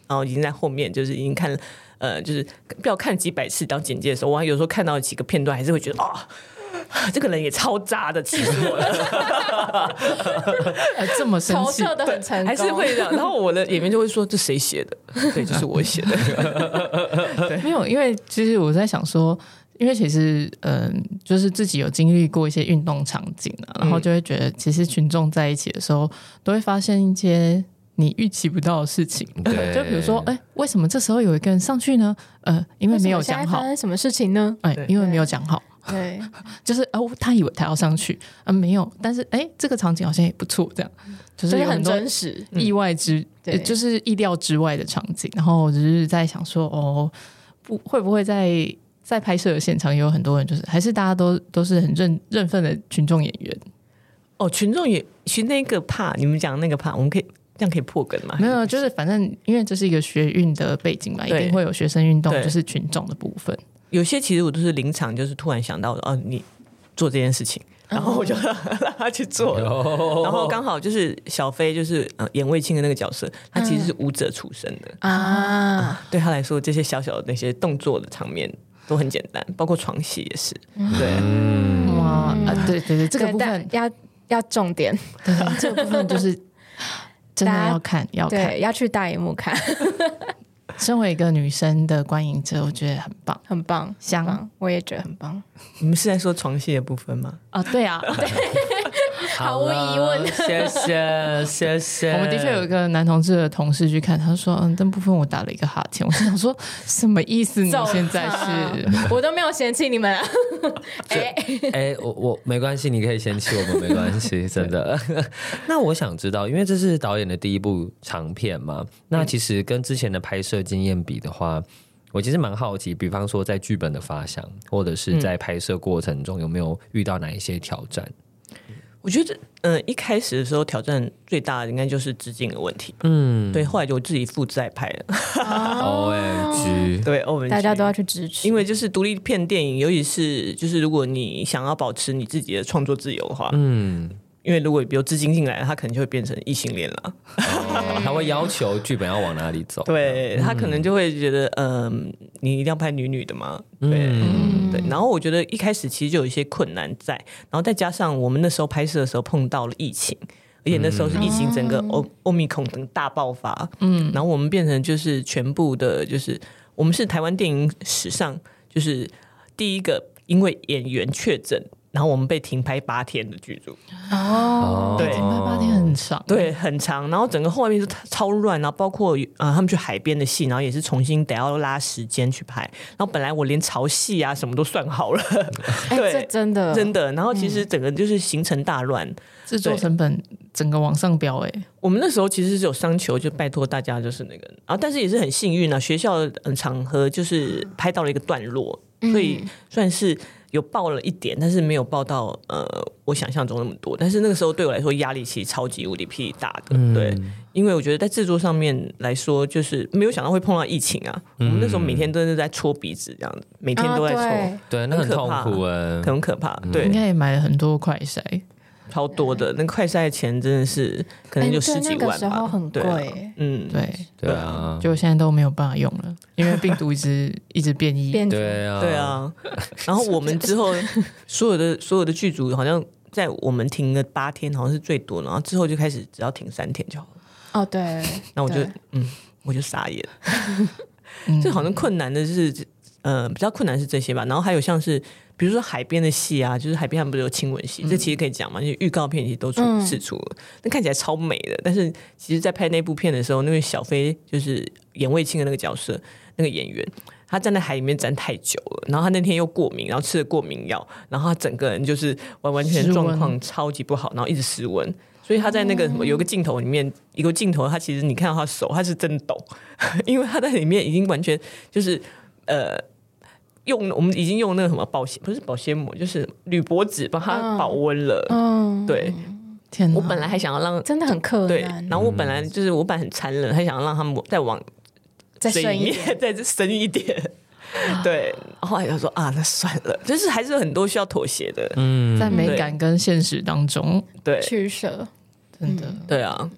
然后已经在后面，就是已经看，呃，就是不要看几百次当简介的时候，我还有时候看到几个片段，还是会觉得啊、哦，这个人也超渣的，气死我了，这么生气，投射的很成功，还是会这样。然后我的演员就会说：“这谁写的？”对，就是我写的。对，没有，因为其实我在想说。因为其实，嗯，就是自己有经历过一些运动场景啊，然后就会觉得，其实群众在一起的时候，都会发现一些你预期不到的事情。对，就比如说，哎，为什么这时候有一个人上去呢？呃，因为没有讲好。发生什么事情呢？哎，因为没有讲好。对，就是哦，他以为他要上去，啊，没有。但是，哎，这个场景好像也不错，这样就是很真实，意外之，对，就是意料之外的场景。然后我只是在想说，哦，不会不会在。在拍摄的现场也有很多人，就是还是大家都都是很认认份的群众演员。哦，群众演其实那个怕你们讲那个怕，我们可以这样可以破梗吗？没有，就是反正因为这是一个学运的背景嘛，一定会有学生运动，就是群众的部分。有些其实我都是临场，就是突然想到哦，你做这件事情，然后我就让他去做，然后刚好就是小飞，就是呃演卫青的那个角色，他其实是舞者出身的。啊，对他来说，这些小小的那些动作的场面都很简单，包括床戏也是，对，哇，对对对，这个部分要要重点，对，这个部分就是。真的要看，要看，要去大荧幕看。身为一个女生的观影者，我觉得很棒，很棒，香，我也觉得很棒。你们是在说床戏的部分吗？啊，对啊，对。毫无疑问，谢谢谢谢。我们的确有一个男同志的同事去看，他说：“嗯，这部分我打了一个哈欠。”我想说，什么意思？你现在是？我都没有嫌弃你们。哎哎，我我没关系，你可以嫌弃我们没关系，真的。那我想知道，因为这是导演的第一部长片嘛，那其实跟之前的拍摄经验比的话，我其实蛮好奇，比方说在剧本的发想，或者是在拍摄过程中，有没有遇到哪一些挑战？我觉得，嗯、呃，一开始的时候挑战最大的应该就是资金的问题。嗯，对，后来就自己负债拍了。O M G，对，O M G，大家都要去支持，因为就是独立片电影，尤其是就是如果你想要保持你自己的创作自由的话，嗯。因为如果比如资金进来，他可能就会变成异性恋了。哦，他会要求剧本要往哪里走？对，他可能就会觉得，嗯、呃，你一定要拍女女的嘛。对，嗯、对。然后我觉得一开始其实就有一些困难在，然后再加上我们那时候拍摄的时候碰到了疫情，而且那时候是疫情整个欧欧米孔等大爆发。嗯，然后我们变成就是全部的，就是我们是台湾电影史上就是第一个因为演员确诊。然后我们被停拍八天的剧组哦，对，停拍八天很长，对，很长。然后整个后面是超乱，然后包括呃，他们去海边的戏，然后也是重新得要拉时间去拍。然后本来我连潮戏啊什么都算好了，对，这真的真的。然后其实整个就是行程大乱，制作成本整个往上飙。哎，我们那时候其实是有商求，就拜托大家就是那个，然后但是也是很幸运啊，学校的场合就是拍到了一个段落，所以算是。有报了一点，但是没有报到呃，我想象中那么多。但是那个时候对我来说压力其实超级无敌霹雳大的，嗯、对，因为我觉得在制作上面来说，就是没有想到会碰到疫情啊。嗯、我们那时候每天都是在搓鼻子这样子，每天都在搓，啊、对，对，那很痛苦欸，很可怕。对，应该也买了很多快筛。超多的，那快筛钱真的是可能就十几万吧。那个时候很贵，嗯，对对啊，就现在都没有办法用了，因为病毒一直 一直变异。对啊，对啊。然后我们之后 所有的所有的剧组，好像在我们停了八天，好像是最多，然后之后就开始只要停三天就好了。哦，对。那我就嗯，我就傻眼。这好像困难的是，呃，比较困难是这些吧。然后还有像是。比如说海边的戏啊，就是海边他们不是有亲吻戏，嗯、这其实可以讲嘛，因为预告片其实都出释出了，那、嗯、看起来超美的。但是其实，在拍那部片的时候，那位小飞就是演卫青的那个角色，那个演员，他站在海里面站太久了，然后他那天又过敏，然后吃了过敏药，然后他整个人就是完完全状况超级不好，然后一直失温。所以他在那个什么有个镜头里面，一个镜头，他其实你看到他手，他是真抖，因为他在里面已经完全就是呃。用我们已经用那个什么保鲜不是保鲜膜，就是铝箔纸帮它保温了。嗯，对，天哪，我本来还想要让真的很刻对，然后我本来就是我本来很残忍，还想要让他们再往再深一点，再深一点。对，后来他说啊，那算了，就是还是很多需要妥协的。嗯，在美感跟现实当中对。取舍，真的。对啊。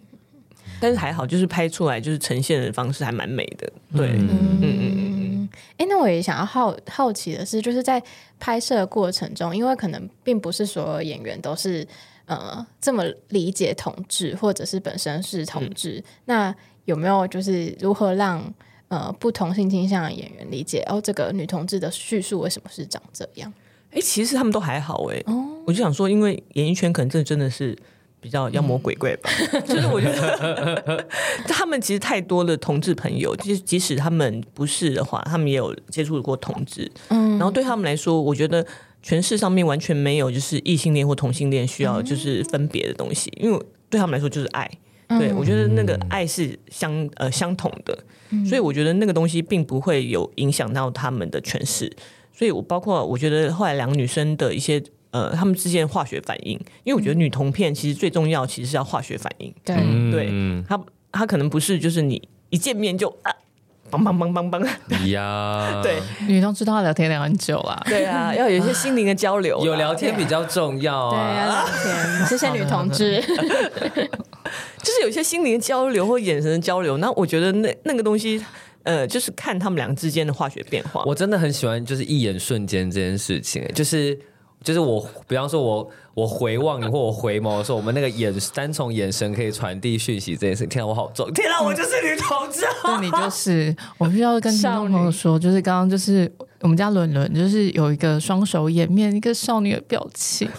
但是还好，就是拍出来就是呈现的方式还蛮美的。对，嗯嗯嗯嗯。哎，那我也想要好好奇的是，就是在拍摄过程中，因为可能并不是所有演员都是呃这么理解同志，或者是本身是同志，嗯、那有没有就是如何让呃不同性倾向的演员理解哦，这个女同志的叙述为什么是长这样？哎，其实他们都还好哎，哦、我就想说，因为演艺圈可能这真的是。比较妖魔鬼怪吧，嗯、就是我觉得他们其实太多的同志朋友，即即使他们不是的话，他们也有接触过同志。嗯，然后对他们来说，我觉得诠释上面完全没有就是异性恋或同性恋需要就是分别的东西，因为对他们来说就是爱。对，我觉得那个爱是相呃相同的，所以我觉得那个东西并不会有影响到他们的诠释。所以我包括我觉得后来两个女生的一些。呃，他们之间的化学反应，因为我觉得女同片其实最重要，其实是要化学反应。对，对，他他可能不是就是你一见面就啊梆梆梆梆梆呀，对，女同知道要聊天聊很久啦。对啊，要有一些心灵的交流，有聊天比较重要对，要啊。聊天，谢谢女同志。就是有一些心灵的交流或眼神的交流。那我觉得那那个东西，呃，就是看他们两个之间的化学变化。我真的很喜欢，就是一眼瞬间这件事情，就是就是我，比方说我我回望你或我回眸的时候，我们那个眼单从眼神可以传递讯息这件事情，天啊，我好重，天啊，我就是女同志，对，你就是，我必须要跟听众朋友说，就是刚刚就是我们家伦伦，就是有一个双手掩面一个少女的表情。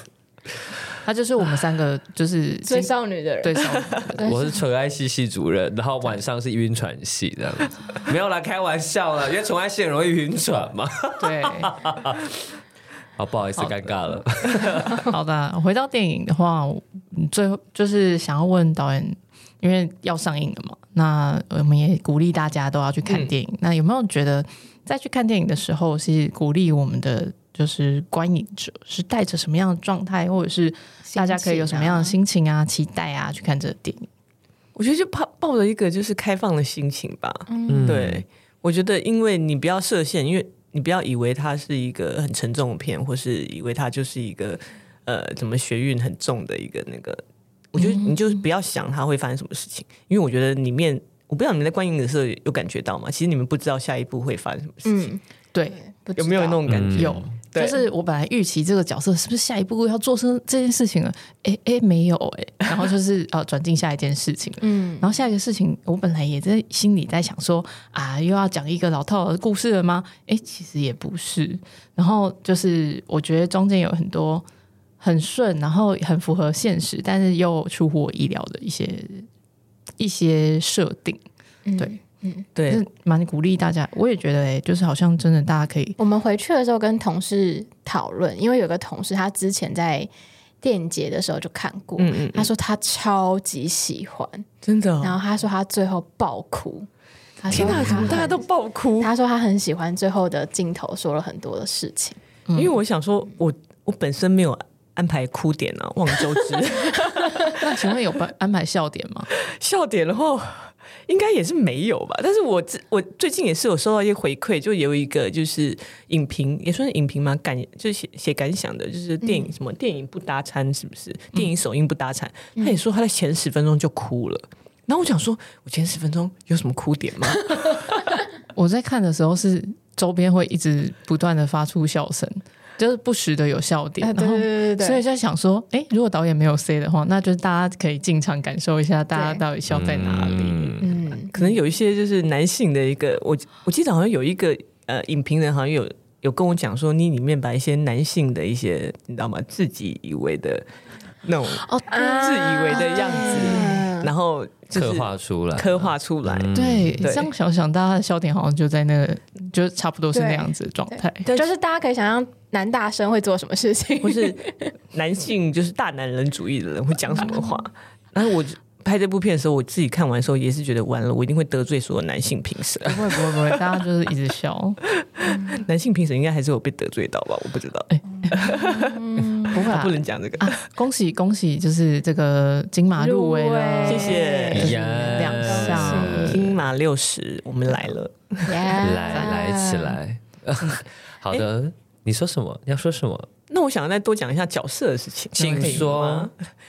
他就是我们三个，就是最少女的人，对。我是纯爱系系主任，然后晚上是晕船系这样子，没有啦，开玩笑啦，因为纯爱系很容易晕船嘛。对，好，不好意思，尴尬了。好的，回到电影的话，最后就是想要问导演，因为要上映了嘛，那我们也鼓励大家都要去看电影。嗯、那有没有觉得在去看电影的时候，是鼓励我们的？就是观影者是带着什么样的状态，或者是大家可以有什么样的心情啊、期待啊去看这个电影？我觉得就抱抱着一个就是开放的心情吧。嗯，对，我觉得因为你不要设限，因为你不要以为它是一个很沉重的片，或是以为它就是一个呃怎么学运很重的一个那个。我觉得你就是不要想它会发生什么事情，因为我觉得里面我不知道你们在观影的时候有感觉到吗？其实你们不知道下一步会发生什么事情。嗯、对，有没有那种感觉？嗯、有。就是我本来预期这个角色是不是下一步要做成这件事情了？哎哎，没有哎，然后就是呃转进下一件事情，嗯，然后下一个事情我本来也在心里在想说啊，又要讲一个老套的故事了吗？哎，其实也不是。然后就是我觉得中间有很多很顺，然后很符合现实，但是又出乎我意料的一些一些设定，对。嗯嗯，对，蛮鼓励大家。我也觉得，哎，就是好像真的，大家可以。我们回去的时候跟同事讨论，因为有个同事他之前在电影节的时候就看过，嗯嗯，他说他超级喜欢，真的。然后他说他最后爆哭，他说他大家都爆哭。他说他很喜欢最后的镜头，说了很多的事情。因为我想说，我我本身没有安排哭点啊，望周知。那请问有安排笑点吗？笑点的话。应该也是没有吧，但是我我最近也是有收到一些回馈，就有一个就是影评，也算是影评嘛，感就是写写感想的，就是电影什么、嗯、电影不搭餐是不是？电影首映不搭餐，嗯、他也说他在前十分钟就哭了。然后我想说，我前十分钟有什么哭点吗？我在看的时候是周边会一直不断的发出笑声。就是不时的有笑点，然后所以就想说，哎，如果导演没有 say 的话，那就是大家可以进场感受一下，大家到底笑在哪里。嗯，可能有一些就是男性的一个，我我记得好像有一个呃影评人好像有有跟我讲说，你里面把一些男性的一些你知道吗？自己以为的那种哦，自以为的样子，然后刻画出来，刻画出来。对，这样想想，大家的笑点好像就在那个，就差不多是那样子的状态。就是大家可以想象。男大生会做什么事情？或是男性就是大男人主义的人会讲什么话？然后我拍这部片的时候，我自己看完的时候也是觉得完了，我一定会得罪所有男性评审。不会不会不会，大家就是一直笑。男性评审应该还是有被得罪到吧？我不知道。哎，不会，不能讲这个。恭喜恭喜，就是这个金马入围了，谢谢。两项金马六十，我们来了，来来起来。好的。你说什么？你要说什么？那我想再多讲一下角色的事情，请说。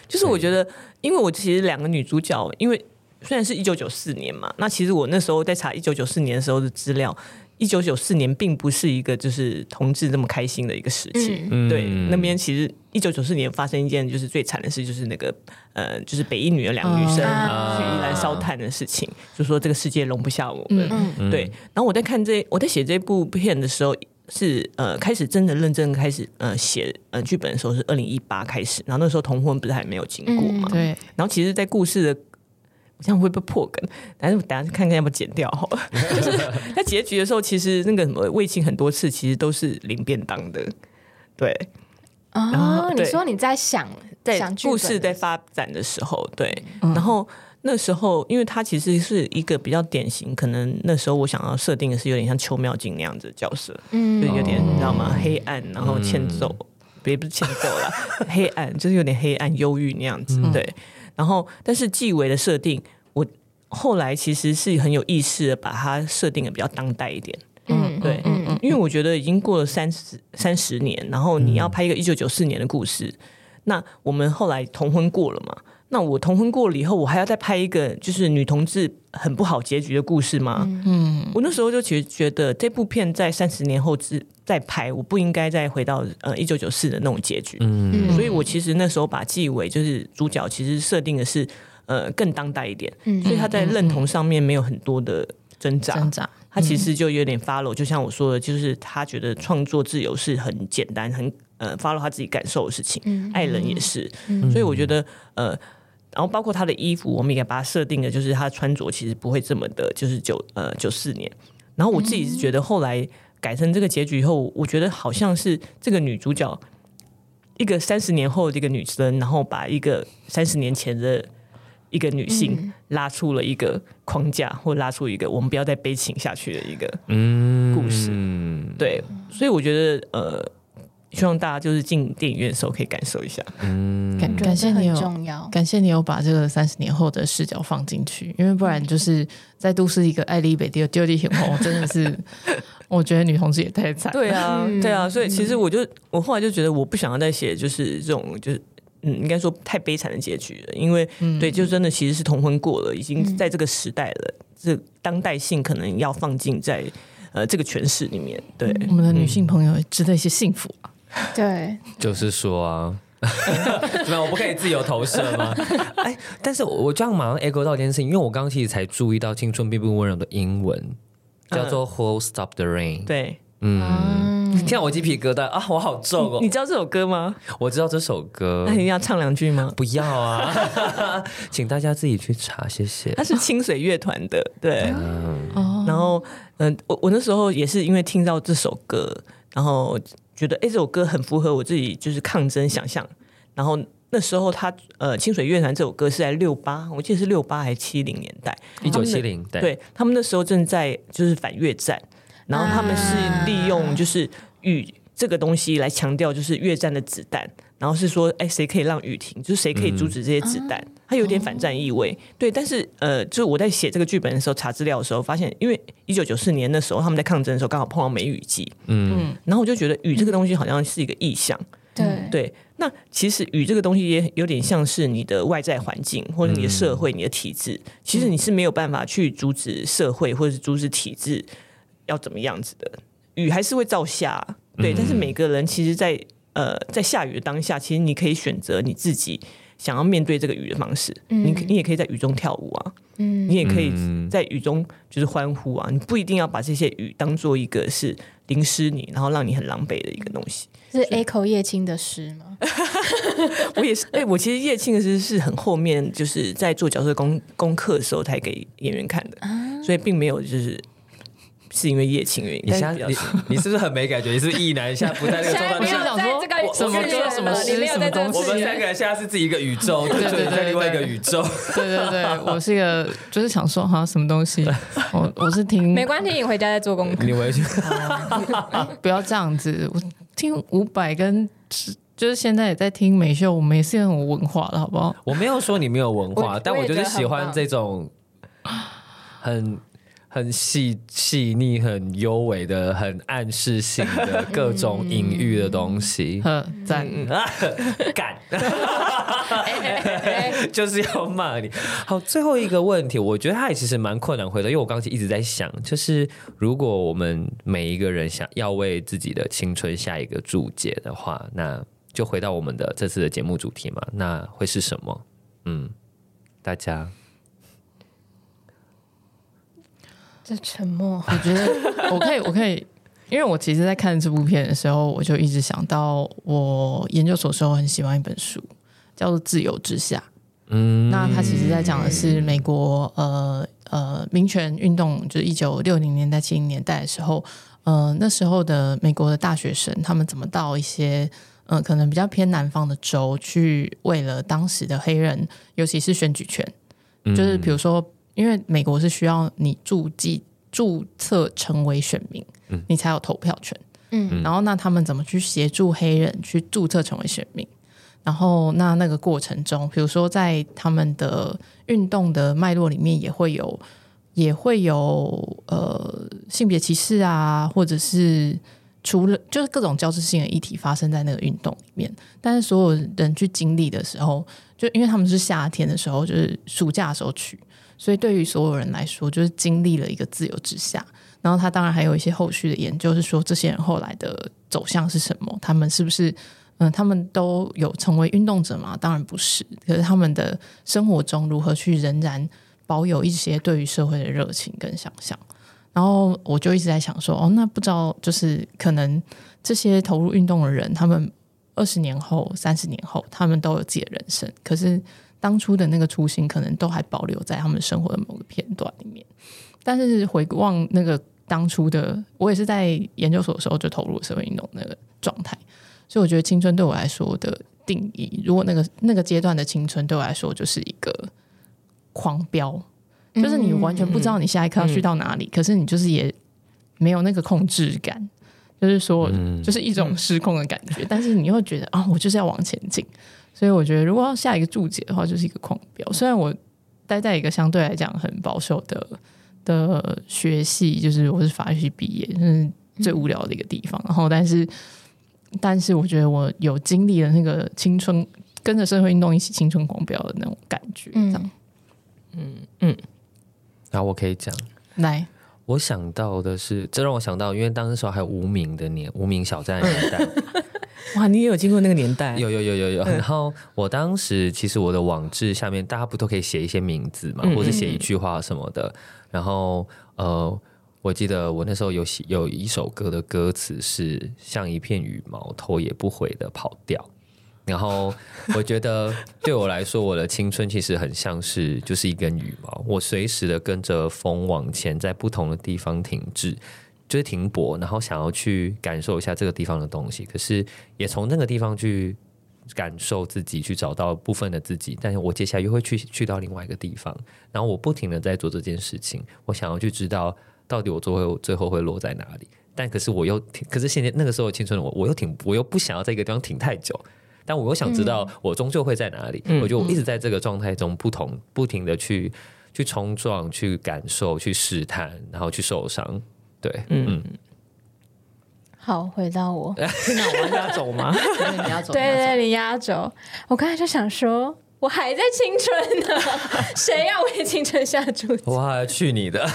就是我觉得，因为我其实两个女主角，因为虽然是一九九四年嘛，那其实我那时候在查一九九四年的时候的资料，一九九四年并不是一个就是同志这么开心的一个时期。嗯、对，那边其实一九九四年发生一件就是最惨的事，就是那个呃，就是北一女的两个女生去宜兰烧炭的事情，啊、就说这个世界容不下我们。嗯、对，然后我在看这我在写这部片的时候。是呃，开始真的认真开始呃写呃剧本的时候是二零一八开始，然后那时候同婚不是还没有经过嘛？对。然后其实，在故事的我这样会不会破梗？但是我等下看看要不要剪掉好了。就是在结局的时候，其实那个什么卫青很多次其实都是领便当的，对。哦，你说你在想在故事在发展的时候，对，然后。那时候，因为他其实是一个比较典型，可能那时候我想要设定的是有点像邱妙静那样子的角色，嗯，就有点你知道吗？黑暗，然后欠揍，别、嗯、不是欠揍了，黑暗就是有点黑暗、忧郁那样子，对。然后，但是纪委的设定，我后来其实是很有意识的把它设定的比较当代一点。嗯，对，嗯嗯，因为我觉得已经过了三十三十年，然后你要拍一个一九九四年的故事，嗯、那我们后来同婚过了嘛？那我同婚过了以后，我还要再拍一个就是女同志很不好结局的故事吗？嗯，我那时候就其实觉得这部片在三十年后之再拍，我不应该再回到呃一九九四的那种结局。嗯，所以我其实那时候把纪委就是主角，其实设定的是呃更当代一点，嗯，所以他在认同上面没有很多的挣扎，挣扎，他其实就有点 follow，就像我说的，就是他觉得创作自由是很简单，很呃 follow 他自己感受的事情，嗯，爱人也是，所以我觉得呃。然后包括他的衣服，我们也把它设定的，就是他穿着其实不会这么的，就是九呃九四年。然后我自己是觉得，后来改成这个结局以后，我觉得好像是这个女主角一个三十年后的一个女生，然后把一个三十年前的一个女性拉出了一个框架，或拉出一个我们不要再悲情下去的一个嗯故事。嗯，对，所以我觉得呃。希望大家就是进电影院的时候可以感受一下。嗯，感感谢你有感谢你有把这个三十年后的视角放进去，因为不然就是在都市一个爱丽北地丢地很红，真的是 我觉得女同志也太惨。对啊，对啊，所以其实我就我后来就觉得我不想要再写就是这种就是嗯，应该说太悲惨的结局了，因为、嗯、对，就真的其实是同婚过了，已经在这个时代了，这当代性可能要放进在呃这个诠释里面。对，我们的女性朋友值得一些幸福啊。对，就是说啊，怎么样？我不可以自由投射吗？哎，但是我这样马上 echo 到一件事情，因为我刚刚其实才注意到“青春并不温柔”的英文叫做 Whole Stop the Rain”。对，嗯，听到我鸡皮疙瘩啊，我好重哦！你知道这首歌吗？我知道这首歌，那你要唱两句吗？不要啊，请大家自己去查，谢谢。它是清水乐团的，对，嗯，然后嗯，我我那时候也是因为听到这首歌，然后。觉得哎，这首歌很符合我自己就是抗争想象。然后那时候他呃，清水乐团这首歌是在六八，我记得是六八还是七零年代，一九七零。对，他们那时候正在就是反越战，然后他们是利用就是与这个东西来强调就是越战的子弹，然后是说哎，谁可以让雨停，就是谁可以阻止这些子弹。嗯它有点反战意味，对，但是呃，就我在写这个剧本的时候查资料的时候，发现因为一九九四年的时候他们在抗争的时候刚好碰到梅雨季，嗯，然后我就觉得雨这个东西好像是一个意象，对、嗯、对。那其实雨这个东西也有点像是你的外在环境或者你的社会、你的体制，其实你是没有办法去阻止社会或者是阻止体制要怎么样子的，雨还是会照下，对。但是每个人其实，在呃在下雨的当下，其实你可以选择你自己。想要面对这个雨的方式，嗯、你你也可以在雨中跳舞啊，嗯、你也可以在雨中就是欢呼啊，你不一定要把这些雨当做一个是淋湿你，然后让你很狼狈的一个东西。是 echo 叶青的诗吗？我也是，哎、欸，我其实叶青的诗是很后面，就是在做角色功功课的时候才给演员看的，啊、所以并没有就是。是因为叶青原因，你现在你 你是不是很没感觉？你是不是异男？现在不在那个 状态，你是想说什么歌、什么诗、什么东西？我们三个人现在是自己一个宇宙，对对对，另外一个宇宙。对对对，我是一个，就是想说哈，什么东西？我我是听，没关系，你回家再做功课。你回去，不要这样子。我听伍佰跟就是现在也在听美秀，我们也是很有文化的，好不好？我没有说你没有文化，但我就是喜欢这种很。很细细腻、很优美的、很暗示性的 各种隐喻的东西。嗯，赞 干，就是要骂你。好，最后一个问题，我觉得他也其实蛮困难回答，因为我刚才一直在想，就是如果我们每一个人想要为自己的青春下一个注解的话，那就回到我们的这次的节目主题嘛，那会是什么？嗯，大家。这沉默，我觉得我可以，我可以，因为我其实，在看这部片的时候，我就一直想到我研究所时候很喜欢一本书，叫做《自由之下》。嗯，那它其实在讲的是美国呃呃民权运动，就是一九六零年代、七零年代的时候，呃那时候的美国的大学生，他们怎么到一些呃可能比较偏南方的州去，为了当时的黑人，尤其是选举权，就是比如说。因为美国是需要你注记注册成为选民，嗯、你才有投票权。嗯，然后那他们怎么去协助黑人去注册成为选民？然后那那个过程中，比如说在他们的运动的脉络里面，也会有也会有呃性别歧视啊，或者是除了就是各种交织性的议题发生在那个运动里面。但是所有人去经历的时候，就因为他们是夏天的时候，就是暑假的时候去，所以对于所有人来说，就是经历了一个自由之下。然后他当然还有一些后续的研究，是说这些人后来的走向是什么？他们是不是嗯、他们都有成为运动者吗？当然不是。可是他们的生活中如何去仍然保有一些对于社会的热情跟想象？然后我就一直在想说，哦，那不知道就是可能这些投入运动的人，他们二十年后、三十年后，他们都有自己的人生。可是当初的那个初心，可能都还保留在他们生活的某个片段里面。但是回望那个。当初的我也是在研究所的时候就投入社会运动那个状态，所以我觉得青春对我来说的定义，如果那个那个阶段的青春对我来说就是一个狂飙，就是你完全不知道你下一刻要去到哪里，嗯、可是你就是也没有那个控制感，就是说就是一种失控的感觉，嗯、但是你又觉得啊、哦，我就是要往前进，所以我觉得如果要下一个注解的话，就是一个狂飙。虽然我待在一个相对来讲很保守的。的学系就是我是法学系毕业，是最无聊的一个地方。嗯、然后，但是，但是我觉得我有经历了那个青春，跟着社会运动一起青春狂飙的那种感觉。嗯嗯嗯。然后我可以讲，来，我想到的是，这让我想到，因为当时时候还有无名的年，无名小站的年代。哇，你也有经过那个年代？有有有有有。然后我当时其实我的网志下面，大家不都可以写一些名字嘛，嗯、或者写一句话什么的。然后，呃，我记得我那时候有写有一首歌的歌词是“像一片羽毛，头也不回的跑掉”。然后我觉得 对我来说，我的青春其实很像是就是一根羽毛，我随时的跟着风往前，在不同的地方停滞，就是停泊，然后想要去感受一下这个地方的东西。可是也从那个地方去。感受自己，去找到部分的自己，但是我接下来又会去去到另外一个地方，然后我不停的在做这件事情，我想要去知道到底我最后最后会落在哪里，但可是我又停，可是现在那个时候青春的我，我又停，我又不想要在一个地方停太久，但我又想知道我终究会在哪里，嗯、我就一直在这个状态中不同不停的去去冲撞，去感受，去试探，然后去受伤，对，嗯。嗯好，回到我，那我要压轴吗？你要走，对对，你压轴。我刚才就想说，我还在青春呢，谁要为青春下注解？哇，去你的！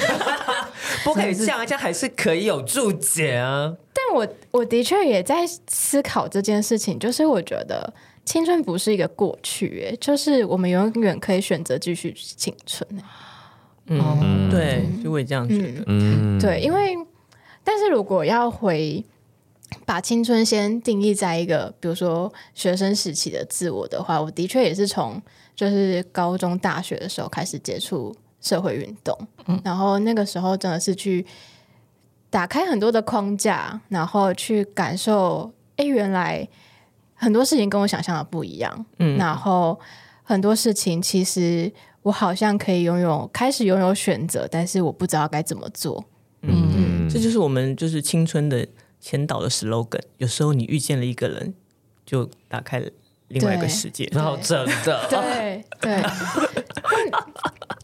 不可以这样，这样还是可以有注解啊。但我我的确也在思考这件事情，就是我觉得青春不是一个过去，哎，就是我们永远可以选择继续青春。嗯，对，就会这样觉得。嗯，对，因为但是如果要回。把青春先定义在一个，比如说学生时期的自我的话，我的确也是从就是高中、大学的时候开始接触社会运动，嗯，然后那个时候真的是去打开很多的框架，然后去感受，哎，原来很多事情跟我想象的不一样，嗯，然后很多事情其实我好像可以拥有，开始拥有选择，但是我不知道该怎么做，嗯，嗯，这就是我们就是青春的。前导的 slogan，有时候你遇见了一个人，就打开了另外一个世界。然后真的，对对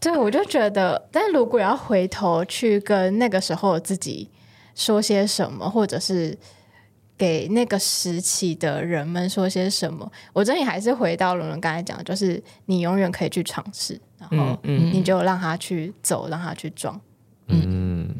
对，我就觉得，但如果要回头去跟那个时候自己说些什么，或者是给那个时期的人们说些什么，我真的还是回到伦伦刚才讲的，就是你永远可以去尝试，然后你就让他去走，让他去撞，嗯。嗯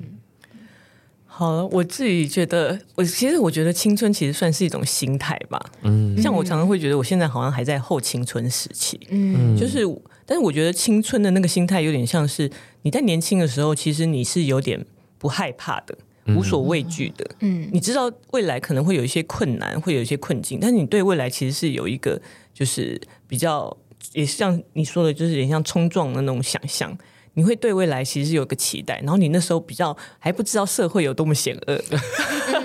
好了，我自己觉得，我其实我觉得青春其实算是一种心态吧。嗯，像我常常会觉得，我现在好像还在后青春时期。嗯，就是，但是我觉得青春的那个心态有点像是你在年轻的时候，其实你是有点不害怕的，无所畏惧的。嗯，你知道未来可能会有一些困难，会有一些困境，但是你对未来其实是有一个，就是比较，也是像你说的，就是有点像冲撞的那种想象。你会对未来其实有个期待，然后你那时候比较还不知道社会有多么险恶，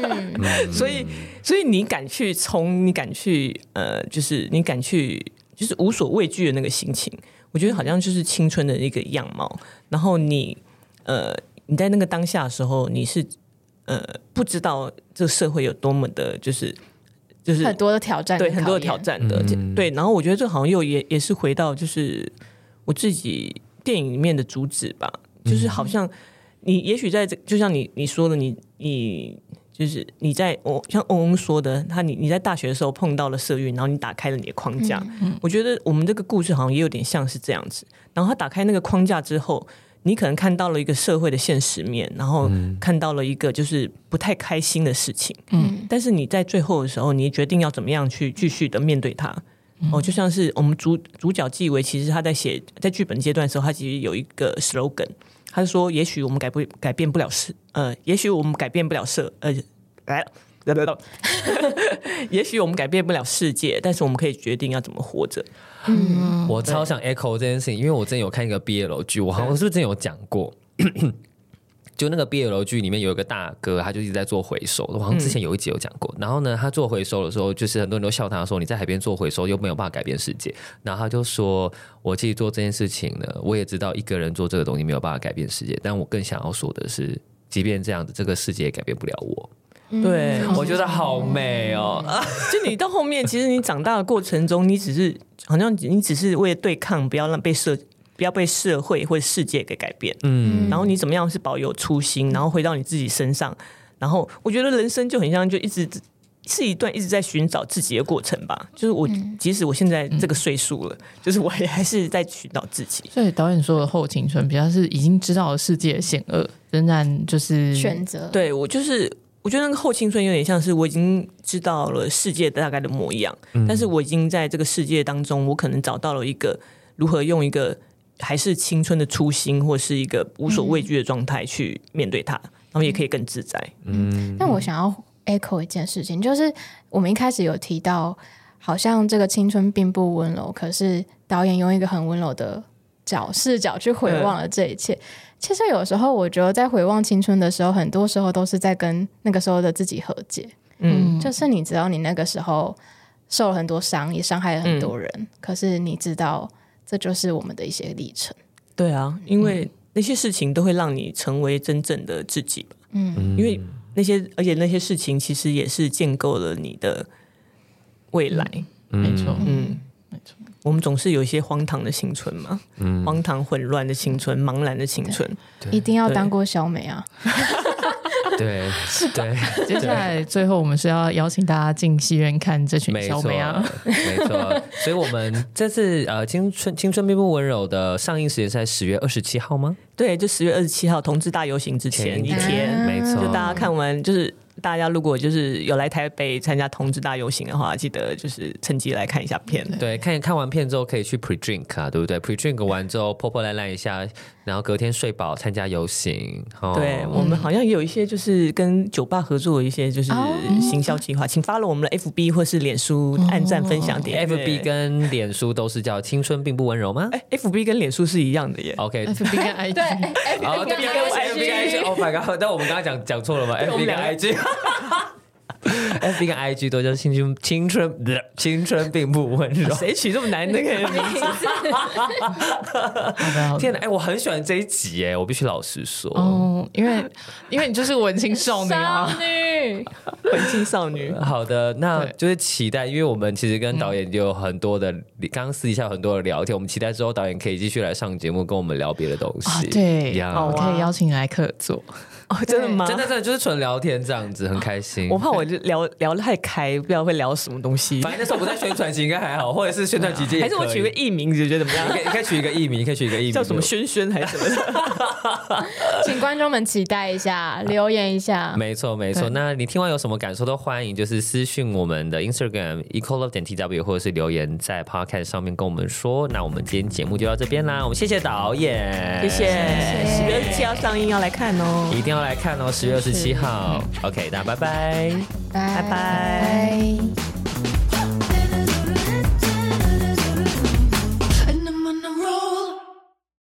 嗯、所以所以你敢去冲，你敢去呃，就是你敢去，就是无所畏惧的那个心情，我觉得好像就是青春的一个样貌。然后你呃，你在那个当下的时候，你是呃不知道这个社会有多么的，就是。就是很多的挑战，对很多的挑战的，嗯、对。然后我觉得这好像又也也是回到就是我自己电影里面的主旨吧，就是好像你也许在这，就像你你说的，你你就是你在我像翁翁说的，他你你在大学的时候碰到了社运，然后你打开了你的框架。嗯嗯、我觉得我们这个故事好像也有点像是这样子。然后他打开那个框架之后。你可能看到了一个社会的现实面，然后看到了一个就是不太开心的事情。嗯，但是你在最后的时候，你决定要怎么样去继续的面对它。嗯、哦，就像是我们主主角纪维，其实他在写在剧本阶段的时候，他其实有一个 slogan，他是说：也许我们改不改变不了社，呃，也许我们改变不了社，呃，来了，也许我们改变不了世界，但是我们可以决定要怎么活着。嗯，我超想 echo 这件事情，因为我之前有看一个 BL 剧，我好像是不是之前有讲过？就那个 BL 剧里面有一个大哥，他就一直在做回收。我好像之前有一集有讲过。然后呢，他做回收的时候，就是很多人都笑他说：“你在海边做回收又没有办法改变世界。”然后他就说：“我其实做这件事情呢，我也知道一个人做这个东西没有办法改变世界，但我更想要说的是，即便这样子，这个世界也改变不了我。”对，我觉得好美哦。就你到后面，其实你长大的过程中，你只是好像你只是为了对抗，不要让被社不要被社会或世界给改变。嗯，然后你怎么样是保有初心，然后回到你自己身上。然后我觉得人生就很像，就一直是一段一直在寻找自己的过程吧。就是我即使我现在这个岁数了，就是我也还是在寻找自己。所以导演说的后青春，比较是已经知道了世界的险恶，仍然就是选择。对我就是。我觉得那个后青春有点像是我已经知道了世界大概的模样，嗯、但是我已经在这个世界当中，我可能找到了一个如何用一个还是青春的初心，或是一个无所畏惧的状态去面对它，嗯、然后也可以更自在。嗯，但我想要 echo 一件事情，就是我们一开始有提到，好像这个青春并不温柔，可是导演用一个很温柔的角视角去回望了这一切。嗯其实有时候，我觉得在回望青春的时候，很多时候都是在跟那个时候的自己和解。嗯，就是你知道，你那个时候受了很多伤，也伤害了很多人。嗯、可是你知道，这就是我们的一些历程。对啊，因为那些事情都会让你成为真正的自己。嗯，因为那些，而且那些事情其实也是建构了你的未来。嗯、没错，嗯。我们总是有一些荒唐的青春嘛，嗯、荒唐混乱的青春，茫然的青春，一定要当过小美啊！对，是对。接下来最后我们是要邀请大家进戏院看这群小美啊，没错。所以，我们 这次呃，青春青春并不温柔的上映时间是在十月二十七号吗？对，就十月二十七号，同志大游行之前一天，没错。就大家看完就是。大家如果就是有来台北参加同志大游行的话，记得就是趁机来看一下片。对，看看完片之后可以去 pre drink 啊，对不对？pre drink 完之后破破烂烂一下，然后隔天睡饱参加游行。哦、对，我们好像也有一些就是跟酒吧合作的一些就是行销计划，请 follow 我们的 FB 或是脸书按赞分享点。FB 跟脸书都是叫青春并不温柔吗？哎，FB 跟脸书是一样的耶。OK，FB 跟 IG 对，FB 跟 IG。Oh my god！但我们刚刚讲讲错了吗？FB 跟 IG。F B 跟 I G 都叫青春，青春青春并不温柔。谁取这么难的名字？天哪！哎，我很喜欢这一集哎，我必须老实说。哦，因为因为你就是文青少女啊，少女，文青少女。好的，那就是期待，因为我们其实跟导演就有很多的，刚刚私底下有很多的聊天。我们期待之后导演可以继续来上节目，跟我们聊别的东西。对，我可以邀请你来客座。哦，真的吗？真的真的就是纯聊天这样子，很开心。我怕我就聊聊得太开，不知道会聊什么东西。反正那时候不在宣传期，应该还好，或者是宣传期间，还是我取个艺名，你觉得怎么样？你可以你可以取一个艺名，你可以取一个艺名，叫什么轩轩还是什么的？请观众们期待一下，留言一下。没错没错，那你听完有什么感受都欢迎，就是私讯我们的 Instagram equal love 点 tw，或者是留言在 Podcast 上面跟我们说。那我们今天节目就到这边啦，我们谢谢导演，谢谢。十月七号上映要来看哦，一定要来看哦，十月。二十七号，OK，大家拜拜，拜拜。